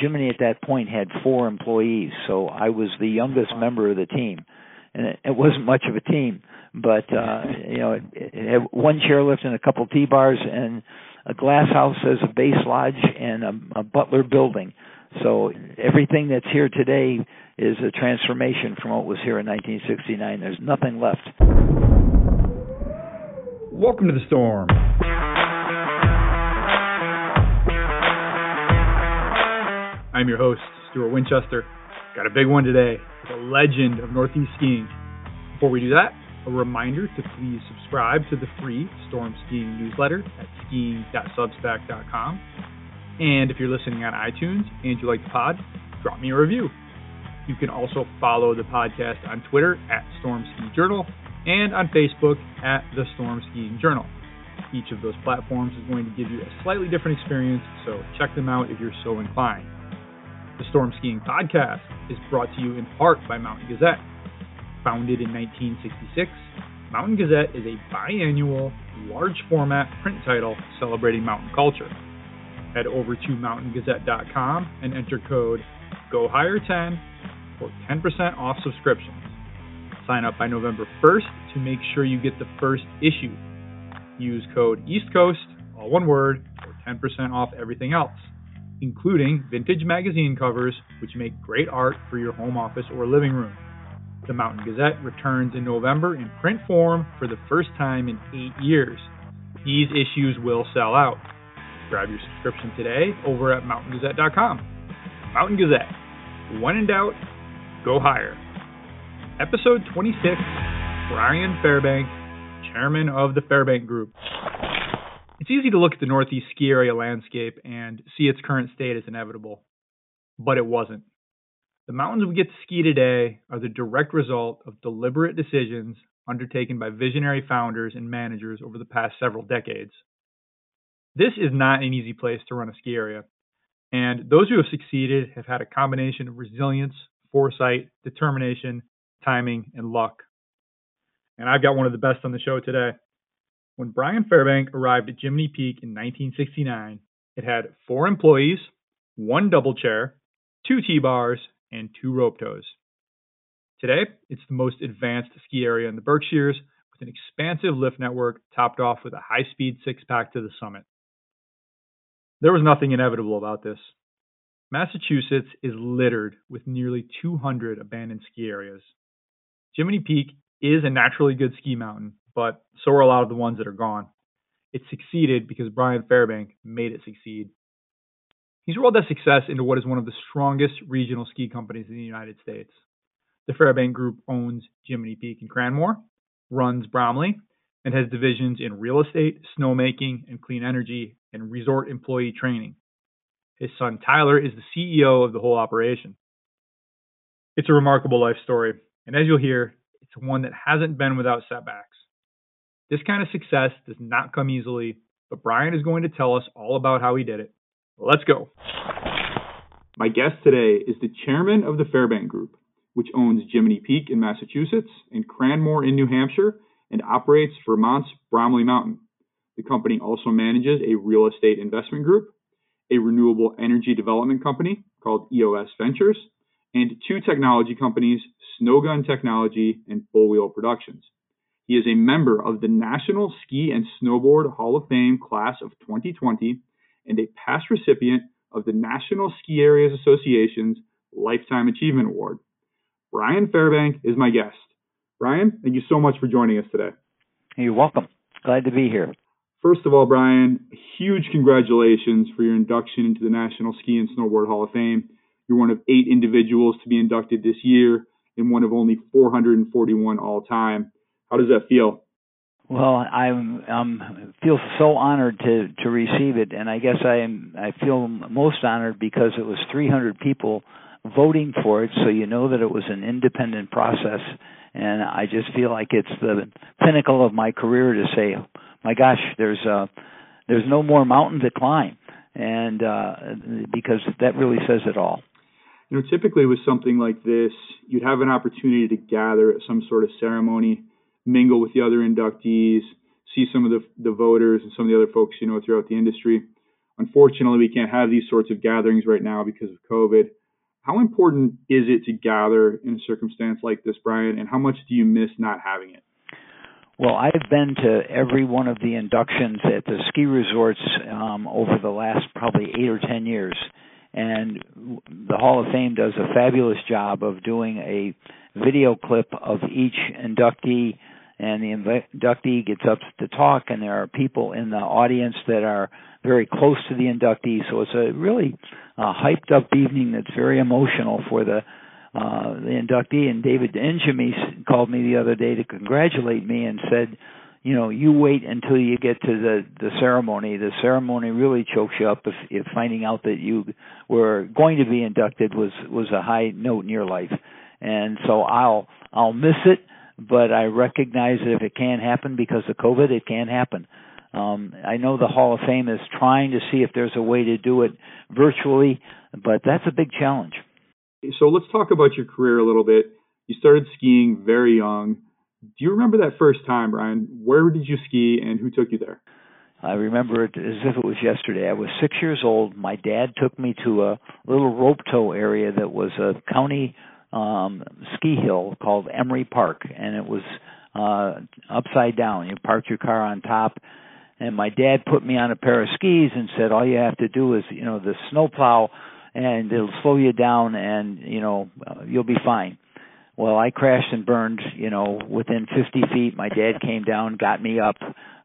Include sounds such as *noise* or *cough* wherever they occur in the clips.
Jiminy at that point had four employees, so I was the youngest member of the team, and it, it wasn't much of a team, but uh, *laughs* you know, it, it had one chairlift and a couple T bars and a glass house as a base lodge and a, a butler building. So everything that's here today is a transformation from what was here in 1969. There's nothing left. Welcome to the storm. I'm your host, Stuart Winchester. Got a big one today, the legend of Northeast skiing. Before we do that, a reminder to please subscribe to the free Storm Skiing newsletter at skiing.substack.com. And if you're listening on iTunes and you like the pod, drop me a review. You can also follow the podcast on Twitter at Storm Ski Journal and on Facebook at the Storm Skiing Journal. Each of those platforms is going to give you a slightly different experience, so check them out if you're so inclined. The Storm Skiing Podcast is brought to you in part by Mountain Gazette. Founded in 1966, Mountain Gazette is a biannual, large format print title celebrating mountain culture. Head over to mountaingazette.com and enter code GOHIGHER10 for 10% off subscriptions. Sign up by November 1st to make sure you get the first issue. Use code East Coast, all one word, for 10% off everything else including vintage magazine covers, which make great art for your home office or living room. The Mountain Gazette returns in November in print form for the first time in eight years. These issues will sell out. Grab your subscription today over at mountaingazette.com. Mountain Gazette. When in doubt, go higher. Episode 26 Brian Fairbank, Chairman of the Fairbank Group. It's easy to look at the Northeast ski area landscape and see its current state as inevitable, but it wasn't. The mountains we get to ski today are the direct result of deliberate decisions undertaken by visionary founders and managers over the past several decades. This is not an easy place to run a ski area, and those who have succeeded have had a combination of resilience, foresight, determination, timing, and luck. And I've got one of the best on the show today. When Brian Fairbank arrived at Jiminy Peak in 1969, it had four employees, one double chair, two T-bars, and two rope tows. Today, it's the most advanced ski area in the Berkshires with an expansive lift network topped off with a high-speed six-pack to the summit. There was nothing inevitable about this. Massachusetts is littered with nearly 200 abandoned ski areas. Jiminy Peak is a naturally good ski mountain, but so are a lot of the ones that are gone. It succeeded because Brian Fairbank made it succeed. He's rolled that success into what is one of the strongest regional ski companies in the United States. The Fairbank Group owns Jiminy Peak and Cranmore, runs Bromley, and has divisions in real estate, snowmaking, and clean energy, and resort employee training. His son Tyler is the CEO of the whole operation. It's a remarkable life story, and as you'll hear, it's one that hasn't been without setbacks. This kind of success does not come easily, but Brian is going to tell us all about how he did it. Let's go. My guest today is the chairman of the Fairbank Group, which owns Jiminy Peak in Massachusetts and Cranmore in New Hampshire and operates Vermont's Bromley Mountain. The company also manages a real estate investment group, a renewable energy development company called EOS Ventures, and two technology companies, Snowgun Technology and Full Wheel Productions. He is a member of the National Ski and Snowboard Hall of Fame class of 2020 and a past recipient of the National Ski Areas Association's Lifetime Achievement Award. Brian Fairbank is my guest. Brian, thank you so much for joining us today. You're welcome. Glad to be here. First of all, Brian, huge congratulations for your induction into the National Ski and Snowboard Hall of Fame. You're one of eight individuals to be inducted this year and one of only 441 all time. How does that feel? Well, I'm um feel so honored to to receive it, and I guess I am I feel most honored because it was 300 people voting for it, so you know that it was an independent process, and I just feel like it's the pinnacle of my career to say, my gosh, there's uh there's no more mountain to climb, and uh because that really says it all. You know, typically with something like this, you'd have an opportunity to gather at some sort of ceremony mingle with the other inductees, see some of the, the voters and some of the other folks you know throughout the industry. unfortunately, we can't have these sorts of gatherings right now because of COVID. How important is it to gather in a circumstance like this, Brian, and how much do you miss not having it? Well, I've been to every one of the inductions at the ski resorts um, over the last probably eight or ten years, and the Hall of Fame does a fabulous job of doing a video clip of each inductee, and the inductee gets up to talk, and there are people in the audience that are very close to the inductee, so it's a really uh, hyped up evening that's very emotional for the uh, the inductee, and David Njemi called me the other day to congratulate me and said, you know, you wait until you get to the the ceremony. The ceremony really chokes you up if, if finding out that you were going to be inducted was was a high note in your life. And so I'll I'll miss it, but I recognize that if it can't happen because of COVID, it can't happen. Um, I know the Hall of Fame is trying to see if there's a way to do it virtually, but that's a big challenge. So let's talk about your career a little bit. You started skiing very young. Do you remember that first time, Brian? Where did you ski and who took you there? I remember it as if it was yesterday. I was six years old. My dad took me to a little rope tow area that was a county um ski hill called Emery Park and it was uh upside down. You parked your car on top and my dad put me on a pair of skis and said all you have to do is, you know, the snowplow and it'll slow you down and you know uh, you'll be fine. Well i crashed and burned you know within 50 feet. My dad came down got me up.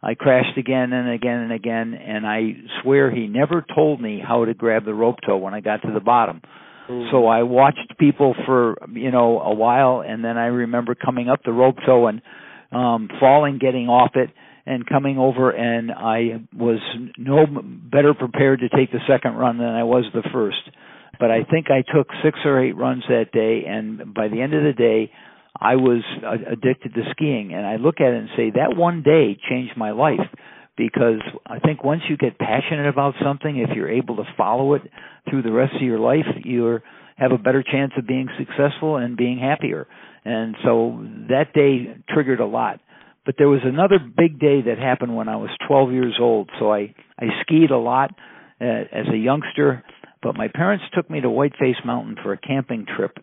I crashed again and again and again and i swear he never told me how to grab the rope tow when i got to the bottom mm. so i watched people for you know a while and then i remember coming up the rope tow and um falling getting off it and coming over and I was no better prepared to take the second run than I was the first. But I think I took six or eight runs that day, and by the end of the day, I was addicted to skiing. And I look at it and say that one day changed my life because I think once you get passionate about something, if you're able to follow it through the rest of your life, you have a better chance of being successful and being happier. And so that day triggered a lot. But there was another big day that happened when I was 12 years old. So I I skied a lot uh, as a youngster, but my parents took me to Whiteface Mountain for a camping trip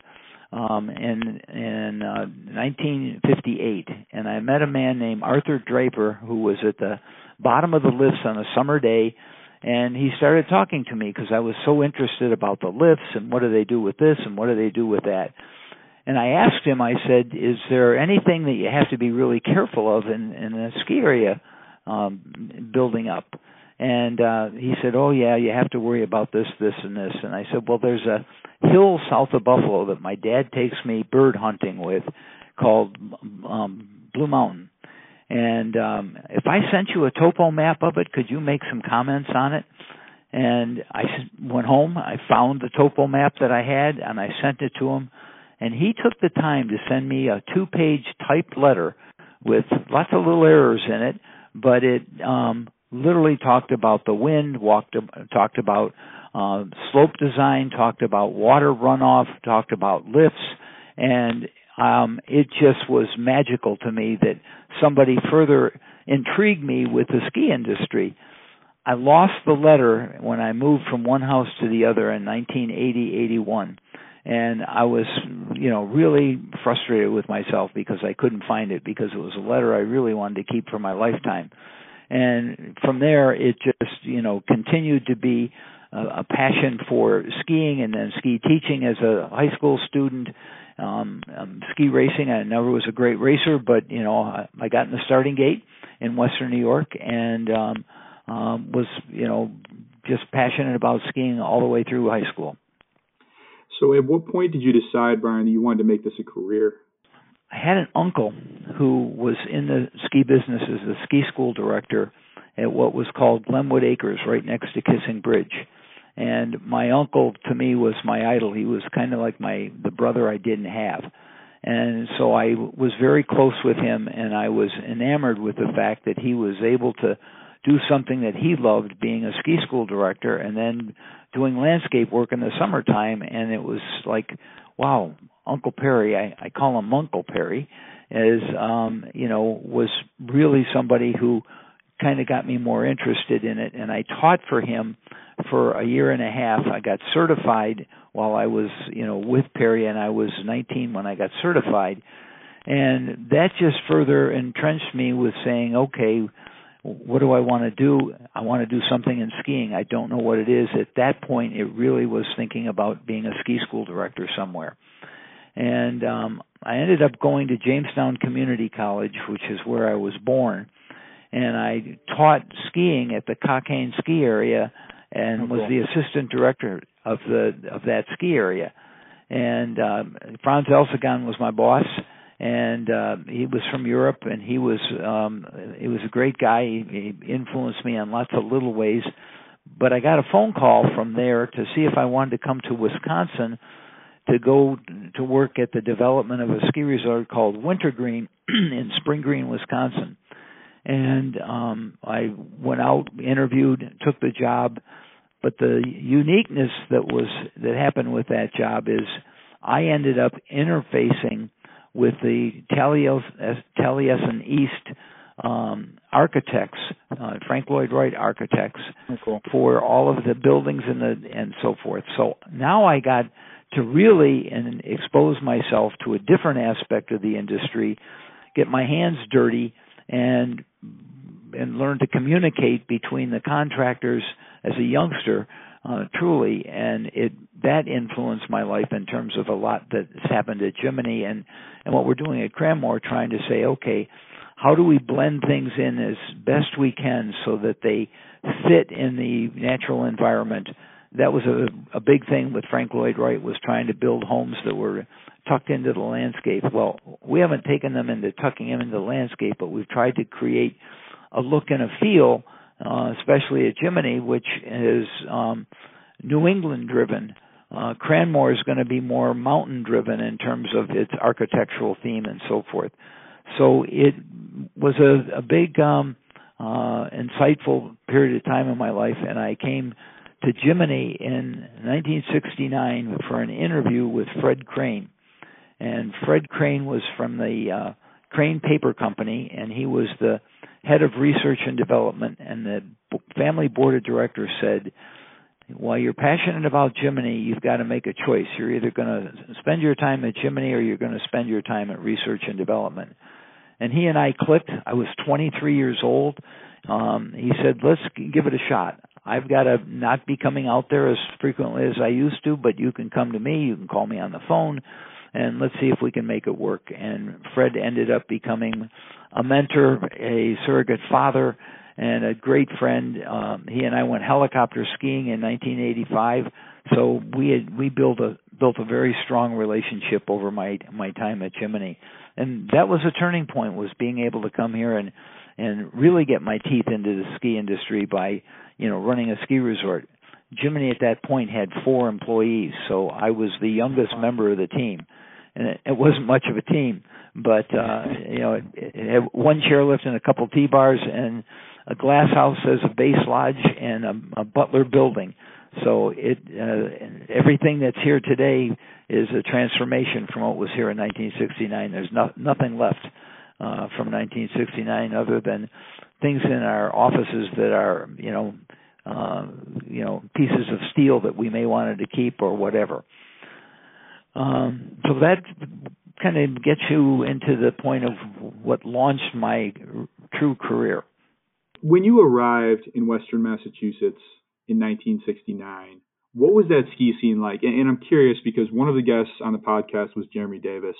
um in in uh, 1958 and I met a man named Arthur Draper who was at the bottom of the lifts on a summer day and he started talking to me because I was so interested about the lifts and what do they do with this and what do they do with that and I asked him, I said, "Is there anything that you have to be really careful of in in a ski area um, building up?" And uh, he said, "Oh yeah, you have to worry about this, this, and this." And I said, "Well, there's a hill south of Buffalo that my dad takes me bird hunting with, called um, Blue Mountain." And um, if I sent you a topo map of it, could you make some comments on it? And I went home. I found the topo map that I had, and I sent it to him and he took the time to send me a two page typed letter with lots of little errors in it but it um literally talked about the wind walked talked about uh slope design talked about water runoff talked about lifts and um it just was magical to me that somebody further intrigued me with the ski industry. I lost the letter when I moved from one house to the other in 1980 81 and I was you know really frustrated with myself because I couldn't find it because it was a letter I really wanted to keep for my lifetime. And from there it just you know continued to be a, a passion for skiing and then ski teaching as a high school student um, um ski racing I never was a great racer but you know I, I got in the starting gate in western New York and um um was you know just passionate about skiing all the way through high school so, at what point did you decide, Brian, that you wanted to make this a career? I had an uncle who was in the ski business as a ski school director at what was called Glenwood Acres, right next to Kissing Bridge. And my uncle, to me, was my idol. He was kind of like my the brother I didn't have. And so I was very close with him, and I was enamored with the fact that he was able to do something that he loved, being a ski school director, and then doing landscape work in the summertime. And it was like, wow, Uncle Perry, I, I call him Uncle Perry, is um, you know was really somebody who kind of got me more interested in it and I taught for him for a year and a half. I got certified while I was, you know, with Perry and I was 19 when I got certified. And that just further entrenched me with saying, okay, what do I want to do? I want to do something in skiing. I don't know what it is. At that point, it really was thinking about being a ski school director somewhere. And um I ended up going to Jamestown Community College, which is where I was born, and I taught skiing at the Cockaigne ski area and oh, cool. was the assistant director of the of that ski area. And um Franz Elsagon was my boss and uh he was from Europe and he was um he was a great guy he, he influenced me in lots of little ways but I got a phone call from there to see if I wanted to come to Wisconsin to go to work at the development of a ski resort called Wintergreen *clears throat* in Spring Green, Wisconsin. And um I went out, interviewed, took the job, but the uniqueness that was that happened with that job is I ended up interfacing with the Taliesin East um, architects, uh, Frank Lloyd Wright architects, oh, cool. for all of the buildings and the and so forth. So now I got to really and expose myself to a different aspect of the industry, get my hands dirty, and and learn to communicate between the contractors as a youngster uh, truly, and it that influenced my life in terms of a lot that's happened at Jiminy and and what we're doing at Cranmore, trying to say, okay, how do we blend things in as best we can so that they fit in the natural environment that was a, a big thing with Frank Lloyd Wright was trying to build homes that were tucked into the landscape. Well, we haven't taken them into tucking them into the landscape, but we've tried to create a look and a feel, uh, especially at Jiminy, which is um, New England driven. Uh, Cranmore is going to be more mountain driven in terms of its architectural theme and so forth. So it was a, a big, um, uh, insightful period of time in my life, and I came to Jiminy in 1969 for an interview with Fred Crane. And Fred Crane was from the uh, Crane Paper Company, and he was the head of research and development. And the family board of directors said, while you're passionate about Jiminy, you've got to make a choice. You're either going to spend your time at Jiminy or you're going to spend your time at research and development. And he and I clicked. I was 23 years old. Um, he said, let's give it a shot. I've got to not be coming out there as frequently as I used to, but you can come to me, you can call me on the phone, and let's see if we can make it work. And Fred ended up becoming a mentor, a surrogate father, and a great friend. Um, he and I went helicopter skiing in 1985, so we had we built a built a very strong relationship over my my time at Jiminy, and that was a turning point. Was being able to come here and and really get my teeth into the ski industry by you know running a ski resort. Jiminy at that point had four employees, so I was the youngest member of the team, and it, it wasn't much of a team, but uh, *laughs* you know it, it had one chairlift and a couple T bars and a glass house as a base lodge and a, a butler building. So it uh, everything that's here today is a transformation from what was here in 1969. There's no, nothing left uh, from 1969 other than things in our offices that are you know uh, you know pieces of steel that we may wanted to keep or whatever. Um, so that kind of gets you into the point of what launched my true career. When you arrived in Western Massachusetts in 1969, what was that ski scene like? And, and I'm curious because one of the guests on the podcast was Jeremy Davis,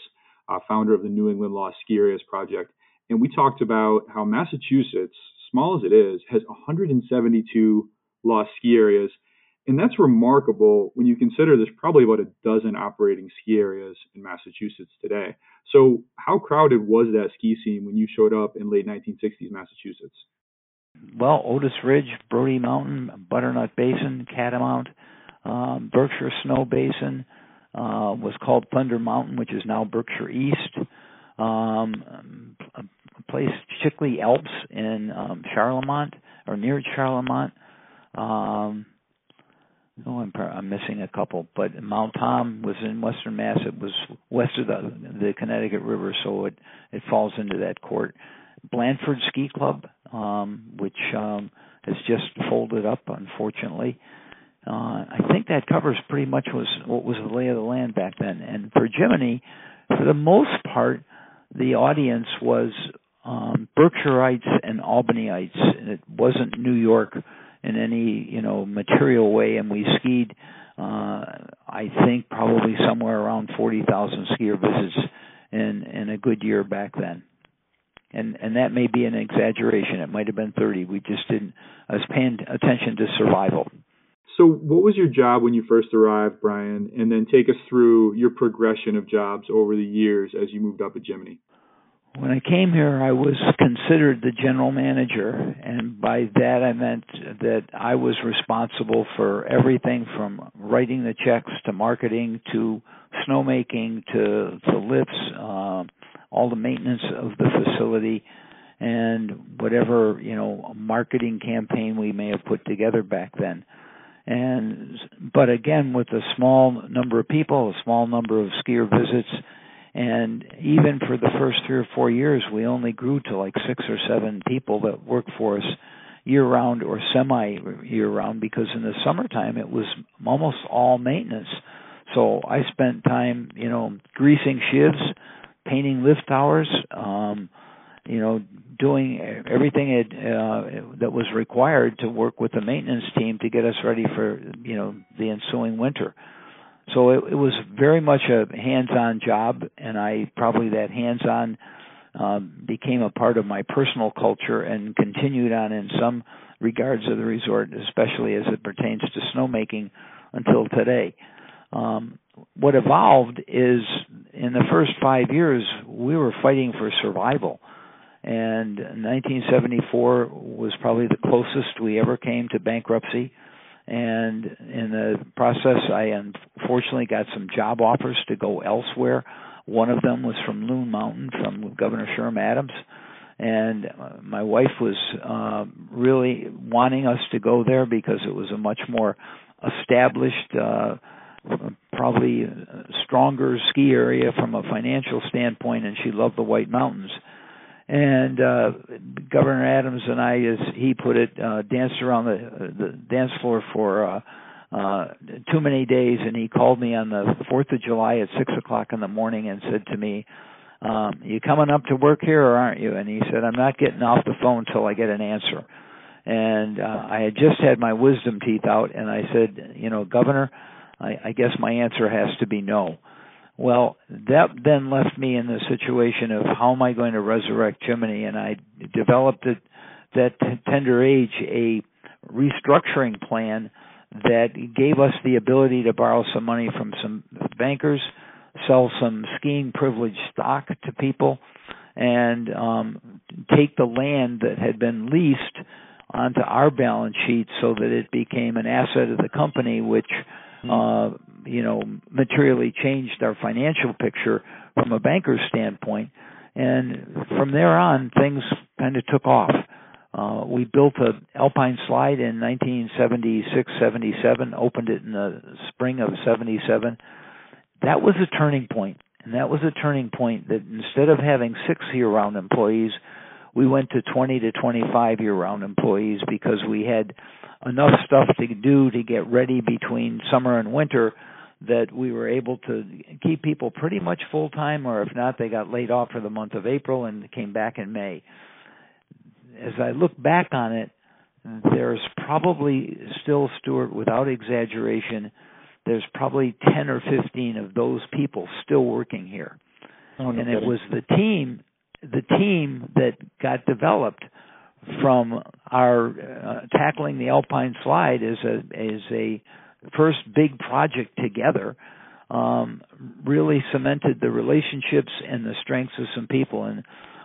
uh, founder of the New England Lost Ski Areas Project. And we talked about how Massachusetts, small as it is, has 172 lost ski areas. And that's remarkable when you consider there's probably about a dozen operating ski areas in Massachusetts today. So, how crowded was that ski scene when you showed up in late 1960s Massachusetts? Well, Otis Ridge, Brodie Mountain, Butternut Basin, Catamount, um, Berkshire Snow Basin, uh, was called Thunder Mountain, which is now Berkshire East. Um, a place, Chickley Alps in um, Charlemont or near Charlemont. Um, oh, I'm, I'm missing a couple, but Mount Tom was in Western Mass. It was west of the the Connecticut River, so it it falls into that court. Blandford Ski Club, um, which um, has just folded up, unfortunately. Uh, I think that covers pretty much was what was the lay of the land back then. And for Jiminy, for the most part, the audience was um, Berkshirites and Albanyites. It wasn't New York in any you know material way, and we skied. Uh, I think probably somewhere around forty thousand skier visits in in a good year back then. And and that may be an exaggeration. It might have been thirty. We just didn't. I was paying attention to survival. So, what was your job when you first arrived, Brian? And then take us through your progression of jobs over the years as you moved up at Jiminy. When I came here, I was considered the general manager, and by that I meant that I was responsible for everything from writing the checks to marketing to snowmaking to the lifts, uh, all the maintenance of the facility, and whatever you know marketing campaign we may have put together back then. And but again, with a small number of people, a small number of skier visits and even for the first three or four years, we only grew to like six or seven people that worked for us year round or semi year round because in the summertime it was almost all maintenance. So I spent time, you know, greasing sheaves, painting lift towers, um, you know, doing everything it, uh, that was required to work with the maintenance team to get us ready for, you know, the ensuing winter. So it, it was very much a hands-on job, and I probably that hands-on um, became a part of my personal culture and continued on in some regards of the resort, especially as it pertains to snowmaking until today. Um, what evolved is in the first five years we were fighting for survival and 1974 was probably the closest we ever came to bankruptcy. And in the process i unfortunately got some job offers to go elsewhere. One of them was from loon mountain from governor sherm adams. And my wife was uh, really wanting us to go there because it was a much more established uh, probably stronger ski area from a financial standpoint and she loved the white mountains and uh governor adams and i as he put it uh danced around the the dance floor for uh uh too many days. And he called me on the fourth of july at six o'clock in the morning and said to me um you coming up to work here or aren't you? And he said i'm not getting off the phone till i get an answer. And uh i had just had my wisdom teeth out and i said you know governor i i guess my answer has to be no well, that then left me in the situation of how am I going to resurrect Jiminy, and I developed at that tender age a restructuring plan that gave us the ability to borrow some money from some bankers, sell some skiing privilege stock to people, and um, take the land that had been leased onto our balance sheet so that it became an asset of the company, which hmm. uh, you know materially changed our financial picture from a banker's standpoint. And from there on things kind of took off. Uh we built a alpine slide in 1976 77 opened it in the spring of 77 that was a turning point and that was a turning point that instead of having six year round employees we went to 20 to 25 year round employees because we had enough stuff to do to get ready between summer and winter that we were able to keep people pretty much full time, or if not, they got laid off for the month of April and came back in May. As I look back on it, there's probably still, Stuart, without exaggeration, there's probably 10 or 15 of those people still working here. Oh, no and kidding. it was the team, the team that got developed from our uh, tackling the Alpine slide as a as a first big project together um, really cemented the relationships and the strengths of some people. And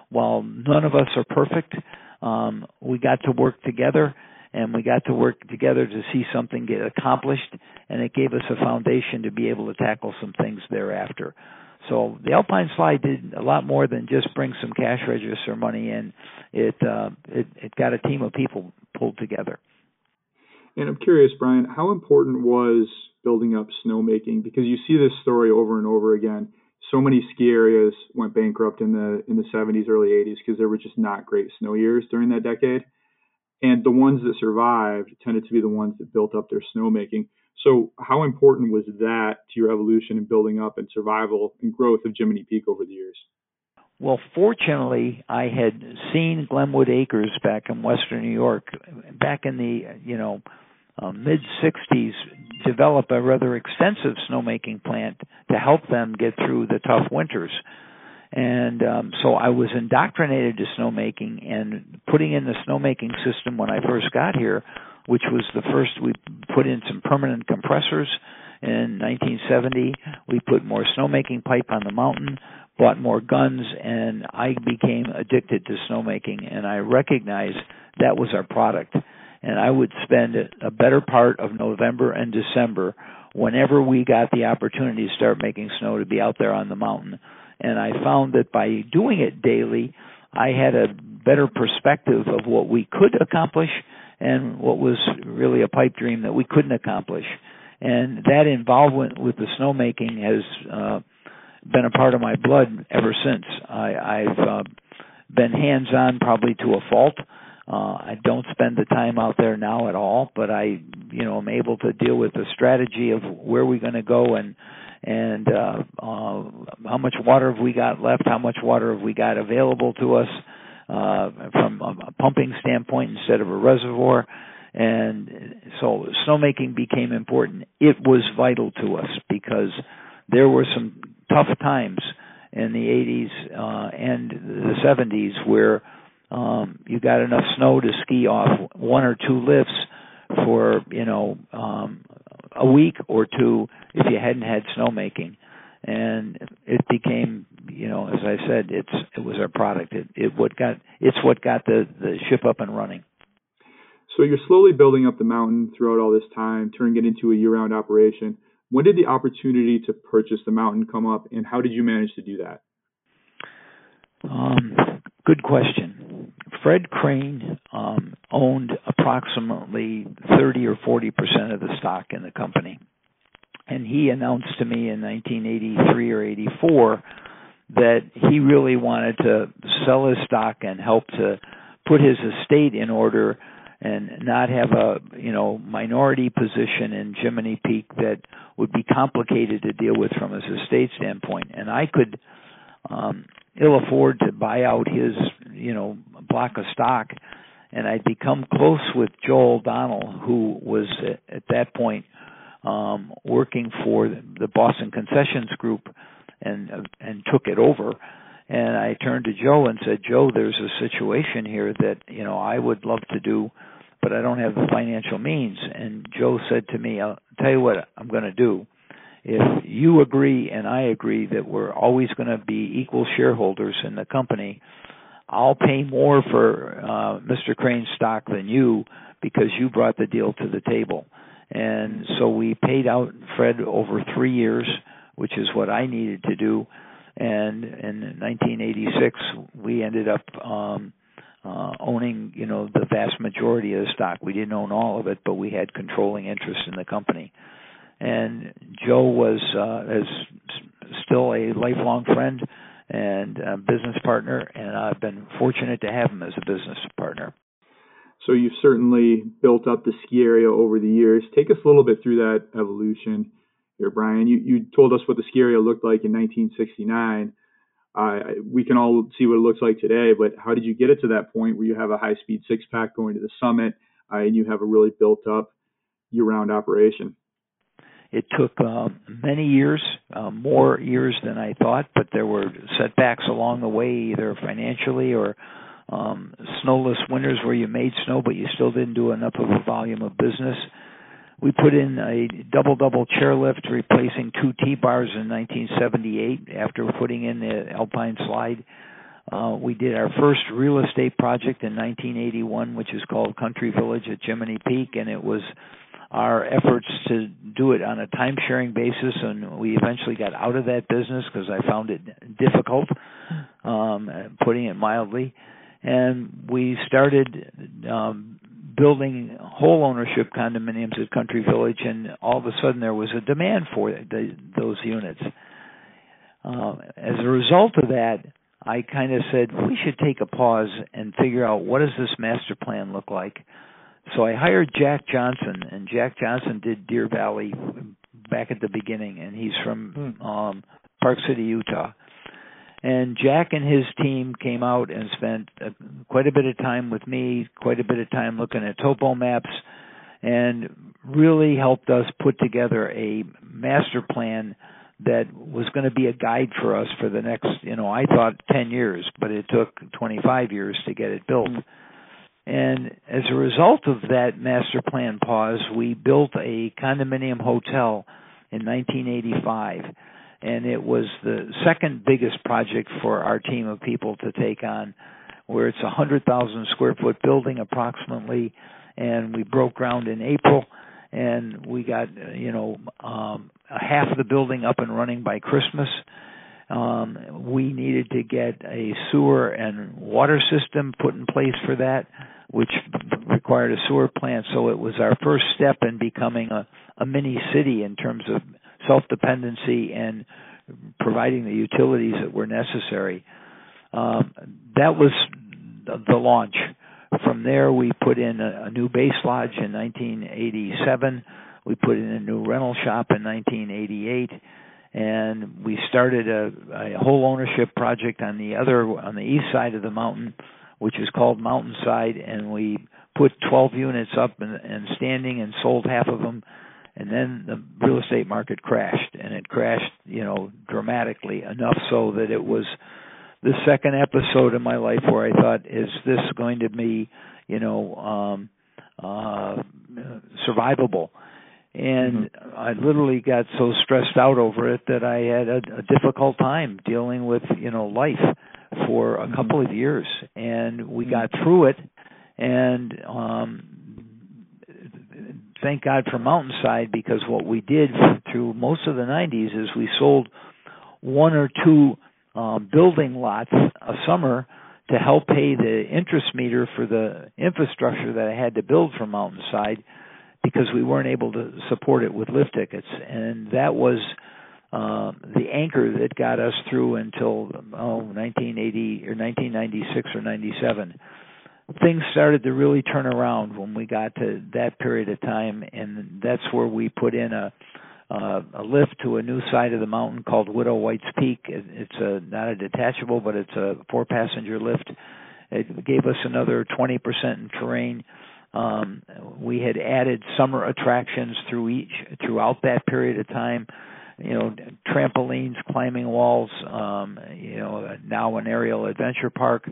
while none of us are perfect, um, we got to work together and we got to work together to see something get accomplished and it gave us a foundation to be able to tackle some things thereafter. So the Alpine Slide did a lot more than just bring some cash register money in. It uh, it, it got a team of people pulled together. And I'm curious, Brian, how important was building up snowmaking? Because you see this story over and over again. so many ski areas went bankrupt in the in the 70s, early 80s because there were just not great snow years during that decade. And the ones that survived tended to be the ones that built up their snowmaking. So, how important was that to your evolution and building up and survival and growth of Jiminy Peak over the years? Well, fortunately, I had seen Glenwood Acres back in Western New York back in the you know uh, mid 60s develop a rather extensive snowmaking plant to help them get through the tough winters. And um, so I was indoctrinated to snowmaking and putting in the snowmaking system when I first got here, which was the first we put in some permanent compressors in 1970. We put more snowmaking pipe on the mountain, bought more guns, and I became addicted to snowmaking. And I recognized that was our product. And I would spend a better part of November and December whenever we got the opportunity to start making snow to be out there on the mountain. And I found that by doing it daily, I had a better perspective of what we could accomplish and what was really a pipe dream that we couldn't accomplish. And that involvement with the snowmaking has uh, been a part of my blood ever since. I, I've uh, been hands on probably to a fault. Uh, I don't spend the time out there now at all, but I, you know, am able to deal with the strategy of where we're going to go and and uh, uh, how much water have we got left, how much water have we got available to us uh, from a pumping standpoint instead of a reservoir. And so snowmaking became important. It was vital to us because there were some tough times in the 80s uh, and the 70s where um, you got enough snow to ski off one or two lifts for you know um, a week or two if you hadn't had snowmaking, and it became you know as I said it's it was our product. It it what got it's what got the the ship up and running. So you're slowly building up the mountain throughout all this time, turning it into a year-round operation. When did the opportunity to purchase the mountain come up, and how did you manage to do that? Um, good question. Fred Crane um, owned approximately 30 or 40 percent of the stock in the company, and he announced to me in 1983 or 84 that he really wanted to sell his stock and help to put his estate in order and not have a you know minority position in Jiminy Peak that would be complicated to deal with from his estate standpoint. And I could um, ill afford to buy out his you know block of stock, and I'd become close with Joe O'Donnell, who was at, at that point um, working for the Boston Concessions Group, and and took it over. And I turned to Joe and said, Joe, there's a situation here that you know I would love to do, but I don't have the financial means. And Joe said to me, I'll tell you what I'm going to do if you agree and I agree that we're always going to be equal shareholders in the company, I'll pay more for uh, Mr. Crane's stock than you because you brought the deal to the table. And so we paid out Fred over three years, which is what I needed to do. And in 1986, we ended up um, uh, owning, you know, the vast majority of the stock. We didn't own all of it, but we had controlling interest in the company and Joe was uh, is still a lifelong friend and a business partner, and I've been fortunate to have him as a business partner. So you've certainly built up the ski area over the years. Take us a little bit through that evolution here, Brian. You you told us what the ski area looked like in 1969. Uh, we can all see what it looks like today, but how did you get it to that point where you have a high speed six pack going to the summit uh, and you have a really built up year round operation? It took uh, many years, uh, more years than I thought, but there were setbacks along the way, either financially or um, snowless winters where you made snow, but you still didn't do enough of a volume of business. We put in a double double chairlift, replacing two T bars in 1978 after putting in the Alpine slide. Uh, we did our first real estate project in 1981, which is called Country Village at Jiminy Peak, and it was our efforts to do it on a time sharing basis and we eventually got out of that business because I found it difficult um putting it mildly and we started um building whole ownership condominiums at Country Village and all of a sudden there was a demand for the, those units uh, as a result of that, I kind of said we should take a pause and figure out what does this master plan look like. So I hired Jack Johnson, and Jack Johnson did Deer Valley back at the beginning, and he's from hmm. um, Park City, Utah. And Jack and his team came out and spent uh, quite a bit of time with me, quite a bit of time looking at topo maps, and really helped us put together a master plan that was going to be a guide for us for the next, you know, I thought 10 years, but it took 25 years to get it built. And as a result of that master plan pause, we built a condominium hotel in 1985. And it was the second biggest project for our team of people to take on, where it's a 100,000 square foot building approximately. And we broke ground in April and we got you know um, half of the building up and running by Christmas. Um, we needed to get a sewer and water system put in place for that, which required a sewer plant. So it was our first step in becoming a, a mini city in terms of self dependency and providing the utilities that were necessary. Um, that was the launch. From there, we put in a, a new base lodge in 1987. We put in a new rental shop in 1988, and we started a, a whole ownership project on the other on the east side of the mountain, which is called Mountainside, and we put 12 units up and, and standing and sold half of them and then the real estate market crashed and it crashed you know dramatically enough so that it was the second episode in my life where I thought, is this going to be, you know, um, uh, survivable? And mm-hmm. I literally got so stressed out over it that I had a, a difficult time dealing with, you know, life for a mm-hmm. couple of years. And we mm-hmm. got through it. And um, thank God for Mountainside because what we did through most of the 90s is we sold one or two um, building lots a summer to help pay the interest meter for the infrastructure that I had to build for Mountainside because we weren't able to support it with lift tickets, and that was uh, the anchor that got us through until oh 1980 or 1996 or 97. Things started to really turn around when we got to that period of time, and that's where we put in a uh, a lift to a new side of the mountain called Widow White's Peak. It, it's a not a detachable, but it's a four passenger lift. It gave us another 20% in terrain. Um, we had added summer attractions through each throughout that period of time. You know, trampolines, climbing walls. Um, you know, now an aerial adventure park,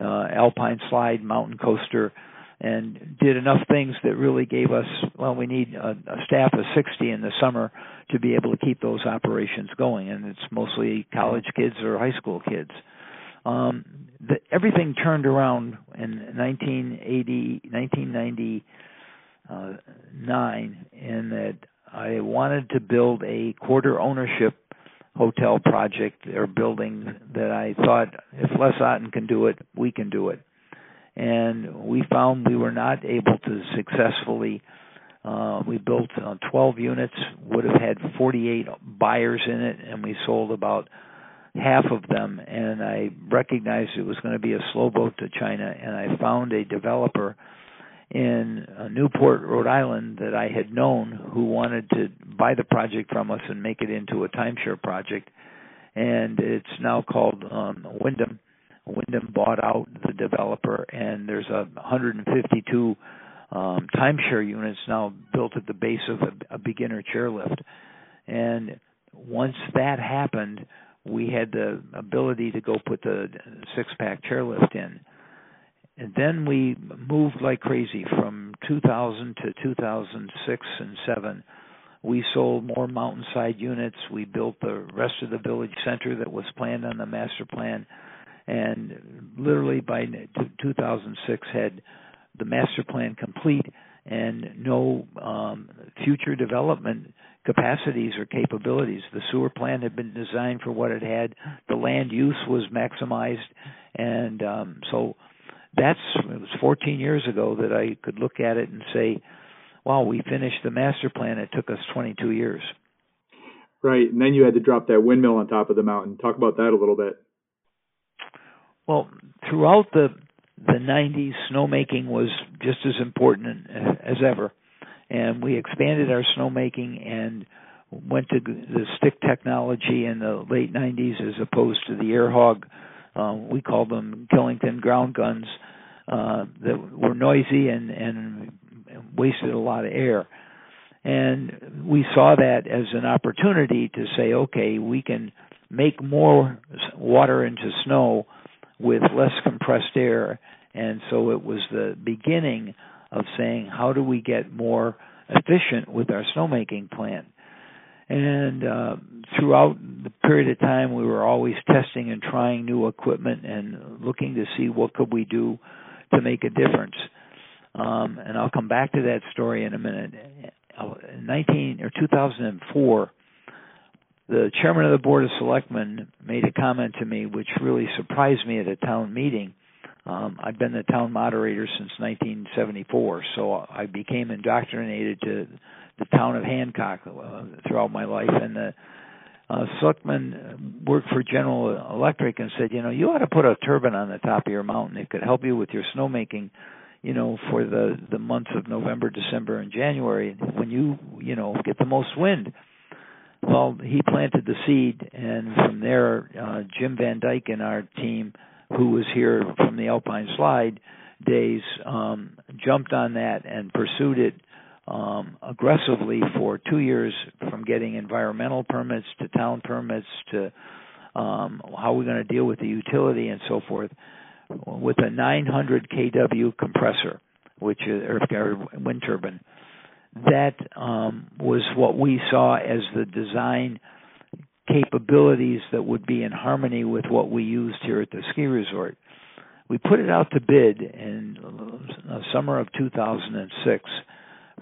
uh, alpine slide, mountain coaster and did enough things that really gave us well we need a, a staff of 60 in the summer to be able to keep those operations going and it's mostly college kids or high school kids. Um the, everything turned around in 1980 1999 in that I wanted to build a quarter ownership hotel project or building that I thought if Les Otten can do it, we can do it and we found we were not able to successfully. Uh, we built uh, 12 units, would have had 48 buyers in it, and we sold about half of them. And I recognized it was going to be a slow boat to China, and I found a developer in uh, Newport, Rhode Island, that I had known who wanted to buy the project from us and make it into a timeshare project. And it's now called um, Wyndham Wyndham bought out the developer, and there's a 152 um, timeshare units now built at the base of a, a beginner chairlift. And once that happened, we had the ability to go put the six-pack chairlift in. And then we moved like crazy from 2000 to 2006 and 7. We sold more mountainside units. We built the rest of the village center that was planned on the master plan and literally by 2006 had the master plan complete and no um, future development capacities or capabilities. The sewer plant had been designed for what it had. The land use was maximized, and um, so that's it was 14 years ago that I could look at it and say, "Wow, we finished the master plan. It took us 22 years." Right, and then you had to drop that windmill on top of the mountain. Talk about that a little bit. Well, throughout the the 90s, snowmaking was just as important as ever, and we expanded our snowmaking and went to the stick technology in the late 90s as opposed to the air hog. Uh, we called them Killington ground guns uh, that were noisy and and wasted a lot of air. And we saw that as an opportunity to say, okay, we can make more water into snow with less compressed air. And so it was the beginning of saying, how do we get more efficient with our snowmaking plant? And uh, throughout the period of time, we were always testing and trying new equipment and looking to see what could we do to make a difference. Um, and I'll come back to that story in a minute. In 19 or 2004, the chairman of the board of selectmen made a comment to me which really surprised me at a town meeting. Um, I've been the town moderator since 1974, so I became indoctrinated to the town of Hancock uh, throughout my life. And the uh, selectman worked for General Electric and said, you know, you ought to put a turbine on the top of your mountain. It could help you with your snowmaking you know, for the the months of November, December, and January when you you know get the most wind. Well, he planted the seed, and from there, uh, Jim Van Dyke and our team, who was here from the Alpine Slide days, um, jumped on that and pursued it um, aggressively for two years, from getting environmental permits to town permits to um, how we're going to deal with the utility and so forth with a 900 kW compressor, which is or wind turbine. That um, was what we saw as the design capabilities that would be in harmony with what we used here at the ski resort. We put it out to bid in the summer of 2006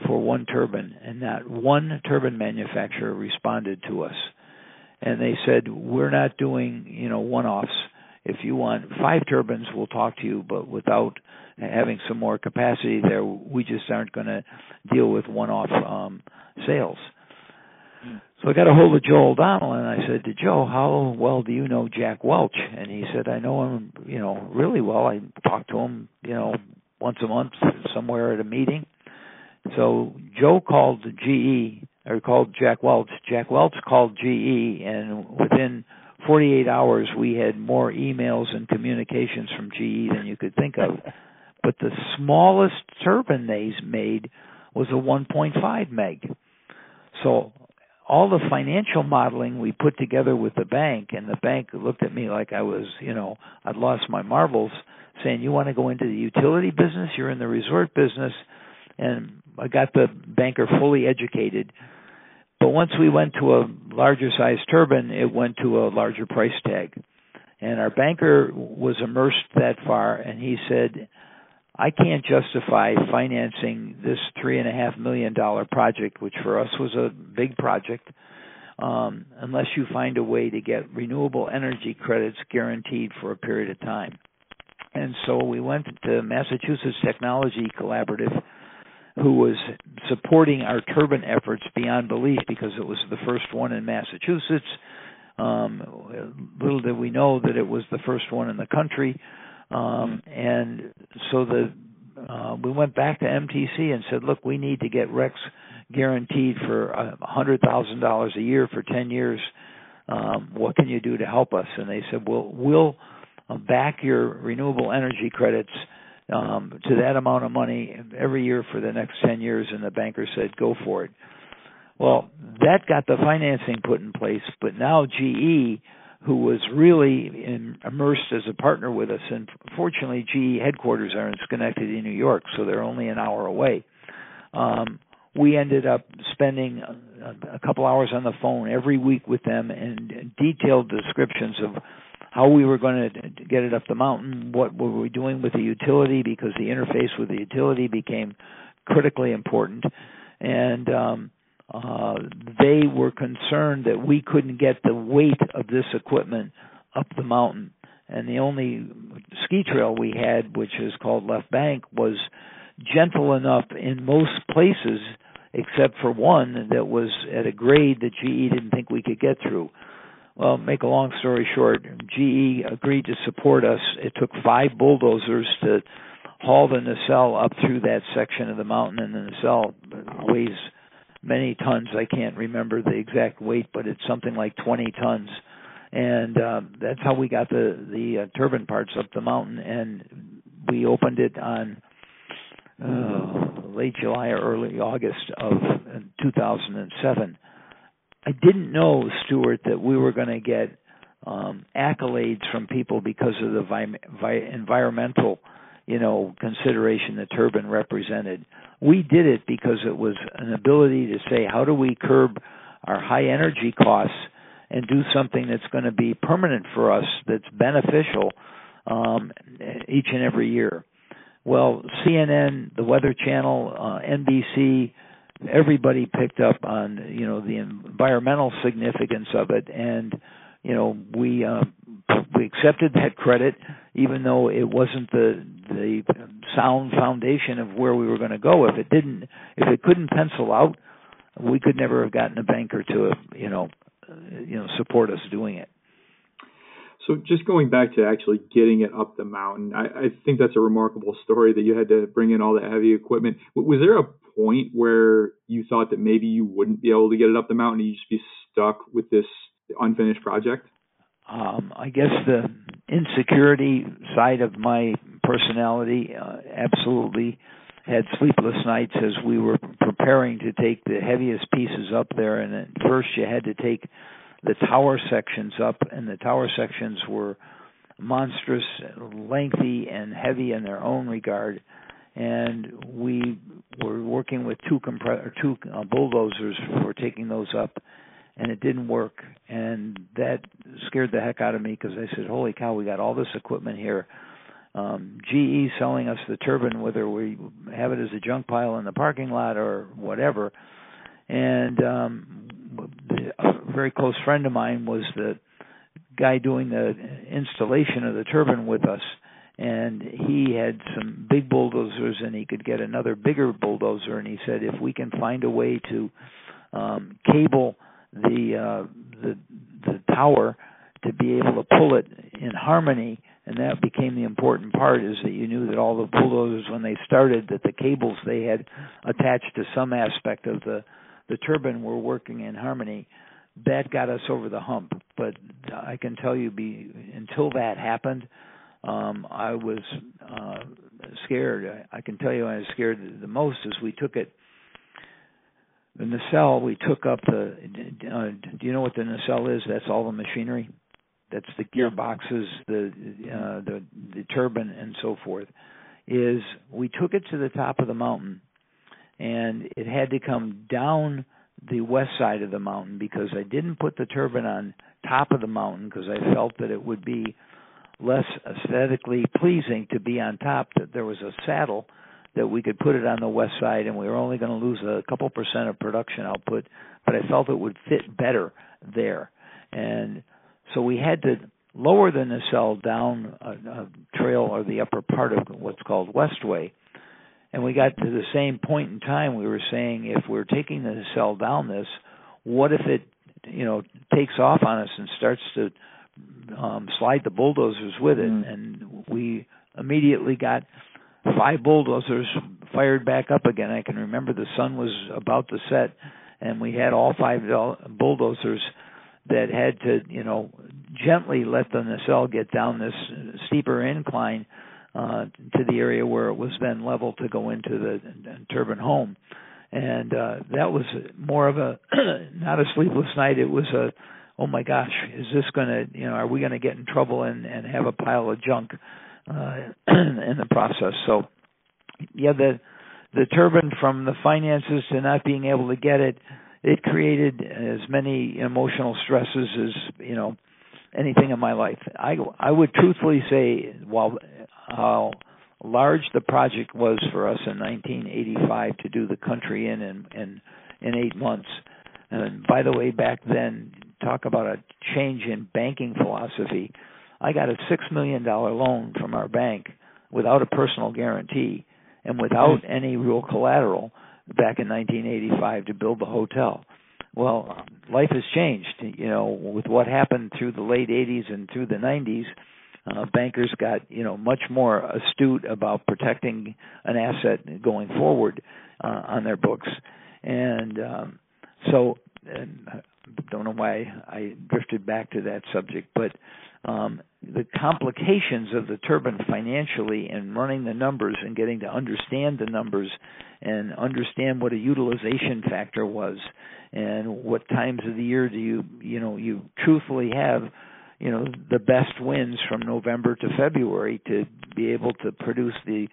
for one turbine, and not one turbine manufacturer responded to us. And they said, "We're not doing, you know, one-offs if you want five turbines, we'll talk to you, but without having some more capacity there, we just aren't going to deal with one-off um, sales. So I got a hold of Joe O'Donnell and I said to Joe, "How well do you know Jack Welch?" And he said, "I know him, you know, really well. I talk to him, you know, once a month somewhere at a meeting." So Joe called GE or called Jack Welch. Jack Welch called GE, and within 48 hours, we had more emails and communications from GE than you could think of. *laughs* But the smallest turbine they made was a 1.5 meg. So all the financial modeling we put together with the bank, and the bank looked at me like I was, you know, I'd lost my marbles, saying, "You want to go into the utility business? You're in the resort business." And I got the banker fully educated but once we went to a larger size turbine, it went to a larger price tag. And our banker was immersed that far, and he said, I can't justify financing this three and a half million dollar project, which for us was a big project, um, unless you find a way to get renewable energy credits guaranteed for a period of time. And so we went to Massachusetts Technology Collaborative who was supporting our turbine efforts beyond belief because it was the first one in Massachusetts. Um, little did we know that it was the first one in the country, um, and so the uh, we went back to MTC and said, "Look, we need to get RECs guaranteed for a hundred thousand dollars a year for ten years. Um, what can you do to help us?" And they said, "Well, we'll back your renewable energy credits." Um, to that amount of money every year for the next 10 years, and the banker said, go for it. Well, that got the financing put in place, but now GE, who was really in, immersed as a partner with us, and fortunately, GE headquarters are in Schenectady, New York, so they're only an hour away. Um, we ended up spending a, a couple hours on the phone every week with them and detailed descriptions of how we were going to get it up the mountain, what were we doing with the utility because the interface with the utility became critically important, and um, uh, they were concerned that we couldn't get the weight of this equipment up the mountain. And the only ski trail we had, which is called Left Bank, was gentle enough in most places except for one that was at a grade that GE didn't think we could get through. Well, make a long story short, GE agreed to support us. It took five bulldozers to haul the nacelle up through that section of the mountain, and the nacelle weighs many tons. I can't remember the exact weight, but it's something like 20 tons. And uh, that's how we got the the uh, turbine parts up the mountain, and we opened it on uh, late July or early August of 2007. I didn't know, Stuart, that we were going to get um, accolades from people because of the vi- vi- environmental you know consideration the turbine represented. We did it because it was an ability to say how do we curb our high energy costs and do something that's going to be permanent for us that's beneficial um, each and every year. Well, CNN, the Weather Channel, uh, NBC, everybody picked up on you know the environmental significance of it, and you know we uh, we accepted that credit even though it wasn't the the sound foundation of where we were going to go. If it didn't if it couldn't pencil out we could never have gotten a banker to you know you know support us doing it. So just going back to actually getting it up the mountain, I, I, think that's a remarkable story that you had to bring in all that heavy equipment. Was there a point where you thought that maybe you wouldn't be able to get it up the mountain and you'd just be stuck with this unfinished project? um, I guess the insecurity side of my personality uh, absolutely had sleepless nights as we were preparing to take the heaviest pieces up there. And at first, you had to take the tower sections up, and the tower sections were monstrous, lengthy, and heavy in their own regard. And we were working with two compre- two uh, bulldozers for taking those up and it didn't work. And that scared the heck out of me because I said holy cow we got all this equipment here. Um GE selling us the turbine whether we have it as a junk pile in the parking lot or whatever. And um a very close friend of mine was the guy doing the installation of the turbine with us and he had some big bulldozers and he could get another bigger bulldozer. And he said if we can find a way to um cable the uh, the the tower to be able to pull it in harmony and that became the important part is that you knew that all the bulldozers when they started that the cables they had attached to some aspect of the the turbine were working in harmony. That got us over the hump. But i can tell you be until that happened um i was uh scared. I, I can tell you i was scared the most is we took it the nacelle we took up the uh, do you know what the nacelle is? That's all the machinery? That's the gearboxes the uh the the turbine and so forth is we took it to the top of the mountain and it had to come down the west side of the mountain because I didn't put the turbine on top of the mountain because I felt that it would be less aesthetically pleasing to be on top that there was a saddle that we could put it on the west side and we were only going to lose a couple percent of production output, but I felt it would fit better there. And so we had to lower the nacelle down a, a trail or the upper part of what's called Westway. And we got to the same point in time we were saying if we're taking the nacelle down this, what if it you know takes off on us and starts to um slide the bulldozers with it mm. and we immediately got five bulldozers fired back up again. I can remember the sun was about to set, and we had all five bulldozers that had to, you know, gently let the nacelle get down this steeper incline uh, to the area where it was then level to go into the, turbine home. And uh, that was more of a *clears throat* not a sleepless night. It was a oh my gosh, is this going to, you know, are we going to get in trouble and, and have a pile of junk uh, *clears throat* in the process. So, yeah, the the turbine from the finances to not being able to get it, it created as many emotional stresses as you know anything in my life. I I would truthfully say while how large the project was for us in 1985 to do the Country Inn in in, in eight months. And by the way, back then, talk about a change in banking philosophy I got a six million dollar loan from our bank without a personal guarantee and without any real collateral back in 1985 to build the hotel. Well, life has changed. You know, with what happened through the late 80s and through the 90s, uh, bankers got you know much more astute about protecting an asset going forward uh, on their books, and um, so and I don't know why I drifted back to that subject, but um, the complications of the turbine financially and running the numbers and getting to understand the numbers and understand what a utilization factor was and what times of the year do you you know you truthfully have you know the best winds from November to February to be able to produce the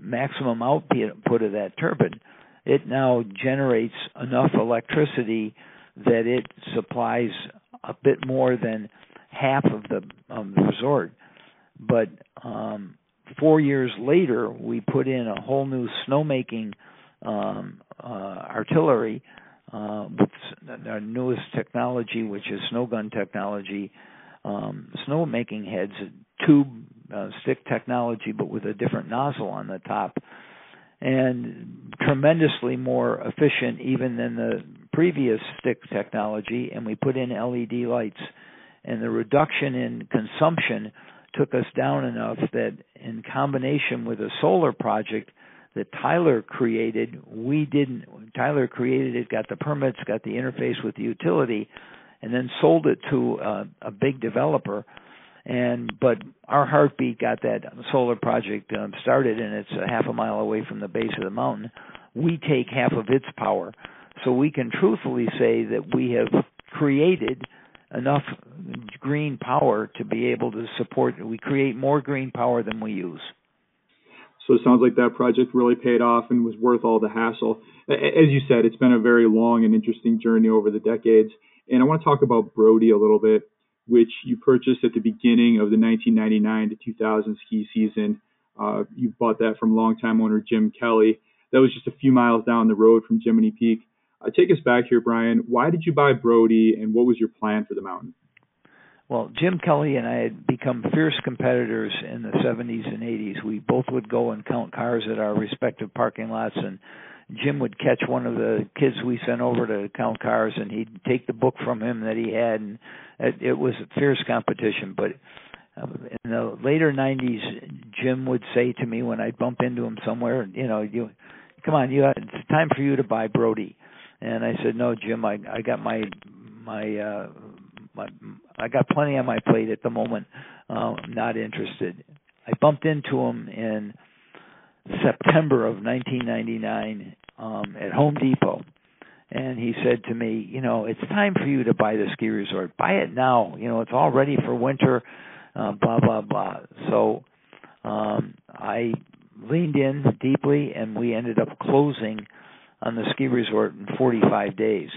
maximum output of that turbine. It now generates enough electricity that it supplies a bit more than half of the, um, resort. But um, four years later, we put in a whole new snowmaking um, uh, artillery uh, with our newest technology, which is snow gun technology, um, snowmaking heads, tube uh, stick technology, but with a different nozzle on the top, and tremendously more efficient even than the previous stick technology. And we put in LED lights, and the reduction in consumption took us down enough that, in combination with a solar project that Tyler created, we didn't. Tyler created it, got the permits, got the interface with the utility and then sold it to uh, a big developer. And but our heartbeat got that solar project um, started, and it's a half a mile away from the base of the mountain. We take half of its power, so we can truthfully say that we have created enough green power to be able to support. We create more green power than we use. So it sounds like that project really paid off and was worth all the hassle. As you said, it's been a very long and interesting journey over the decades. And I want to talk about Brodie a little bit, which you purchased at the beginning of the 1999 to 2000 ski season. Uh, you bought that from longtime owner Jim Kelly. That was just a few miles down the road from Jiminy Peak. Uh, take us back here, Brian. Why did you buy Brodie, and what was your plan for the mountain? Well, Jim Kelly and I had become fierce competitors in the 70s and 80s. We both would go and count cars at our respective parking lots and Jim would catch one of the kids we sent over to count cars, and he'd take the book from him that he had, and it, it was a fierce competition. But uh, in the later '90s, Jim would say to me when I'd bump into him somewhere, you know, you come on, you it's time for you to buy Brodie. And I said, no, Jim, I I got my my uh my I got plenty on my plate at the moment. Uh, not interested. I bumped into him in September of 1999 um, at Home Depot, and he said to me, "You know, it's time for you to buy the ski resort. Buy it now. You know, it's all ready for winter." Uh, blah blah blah. So um, I leaned in deeply, and we ended up closing on the ski resort in 45 days.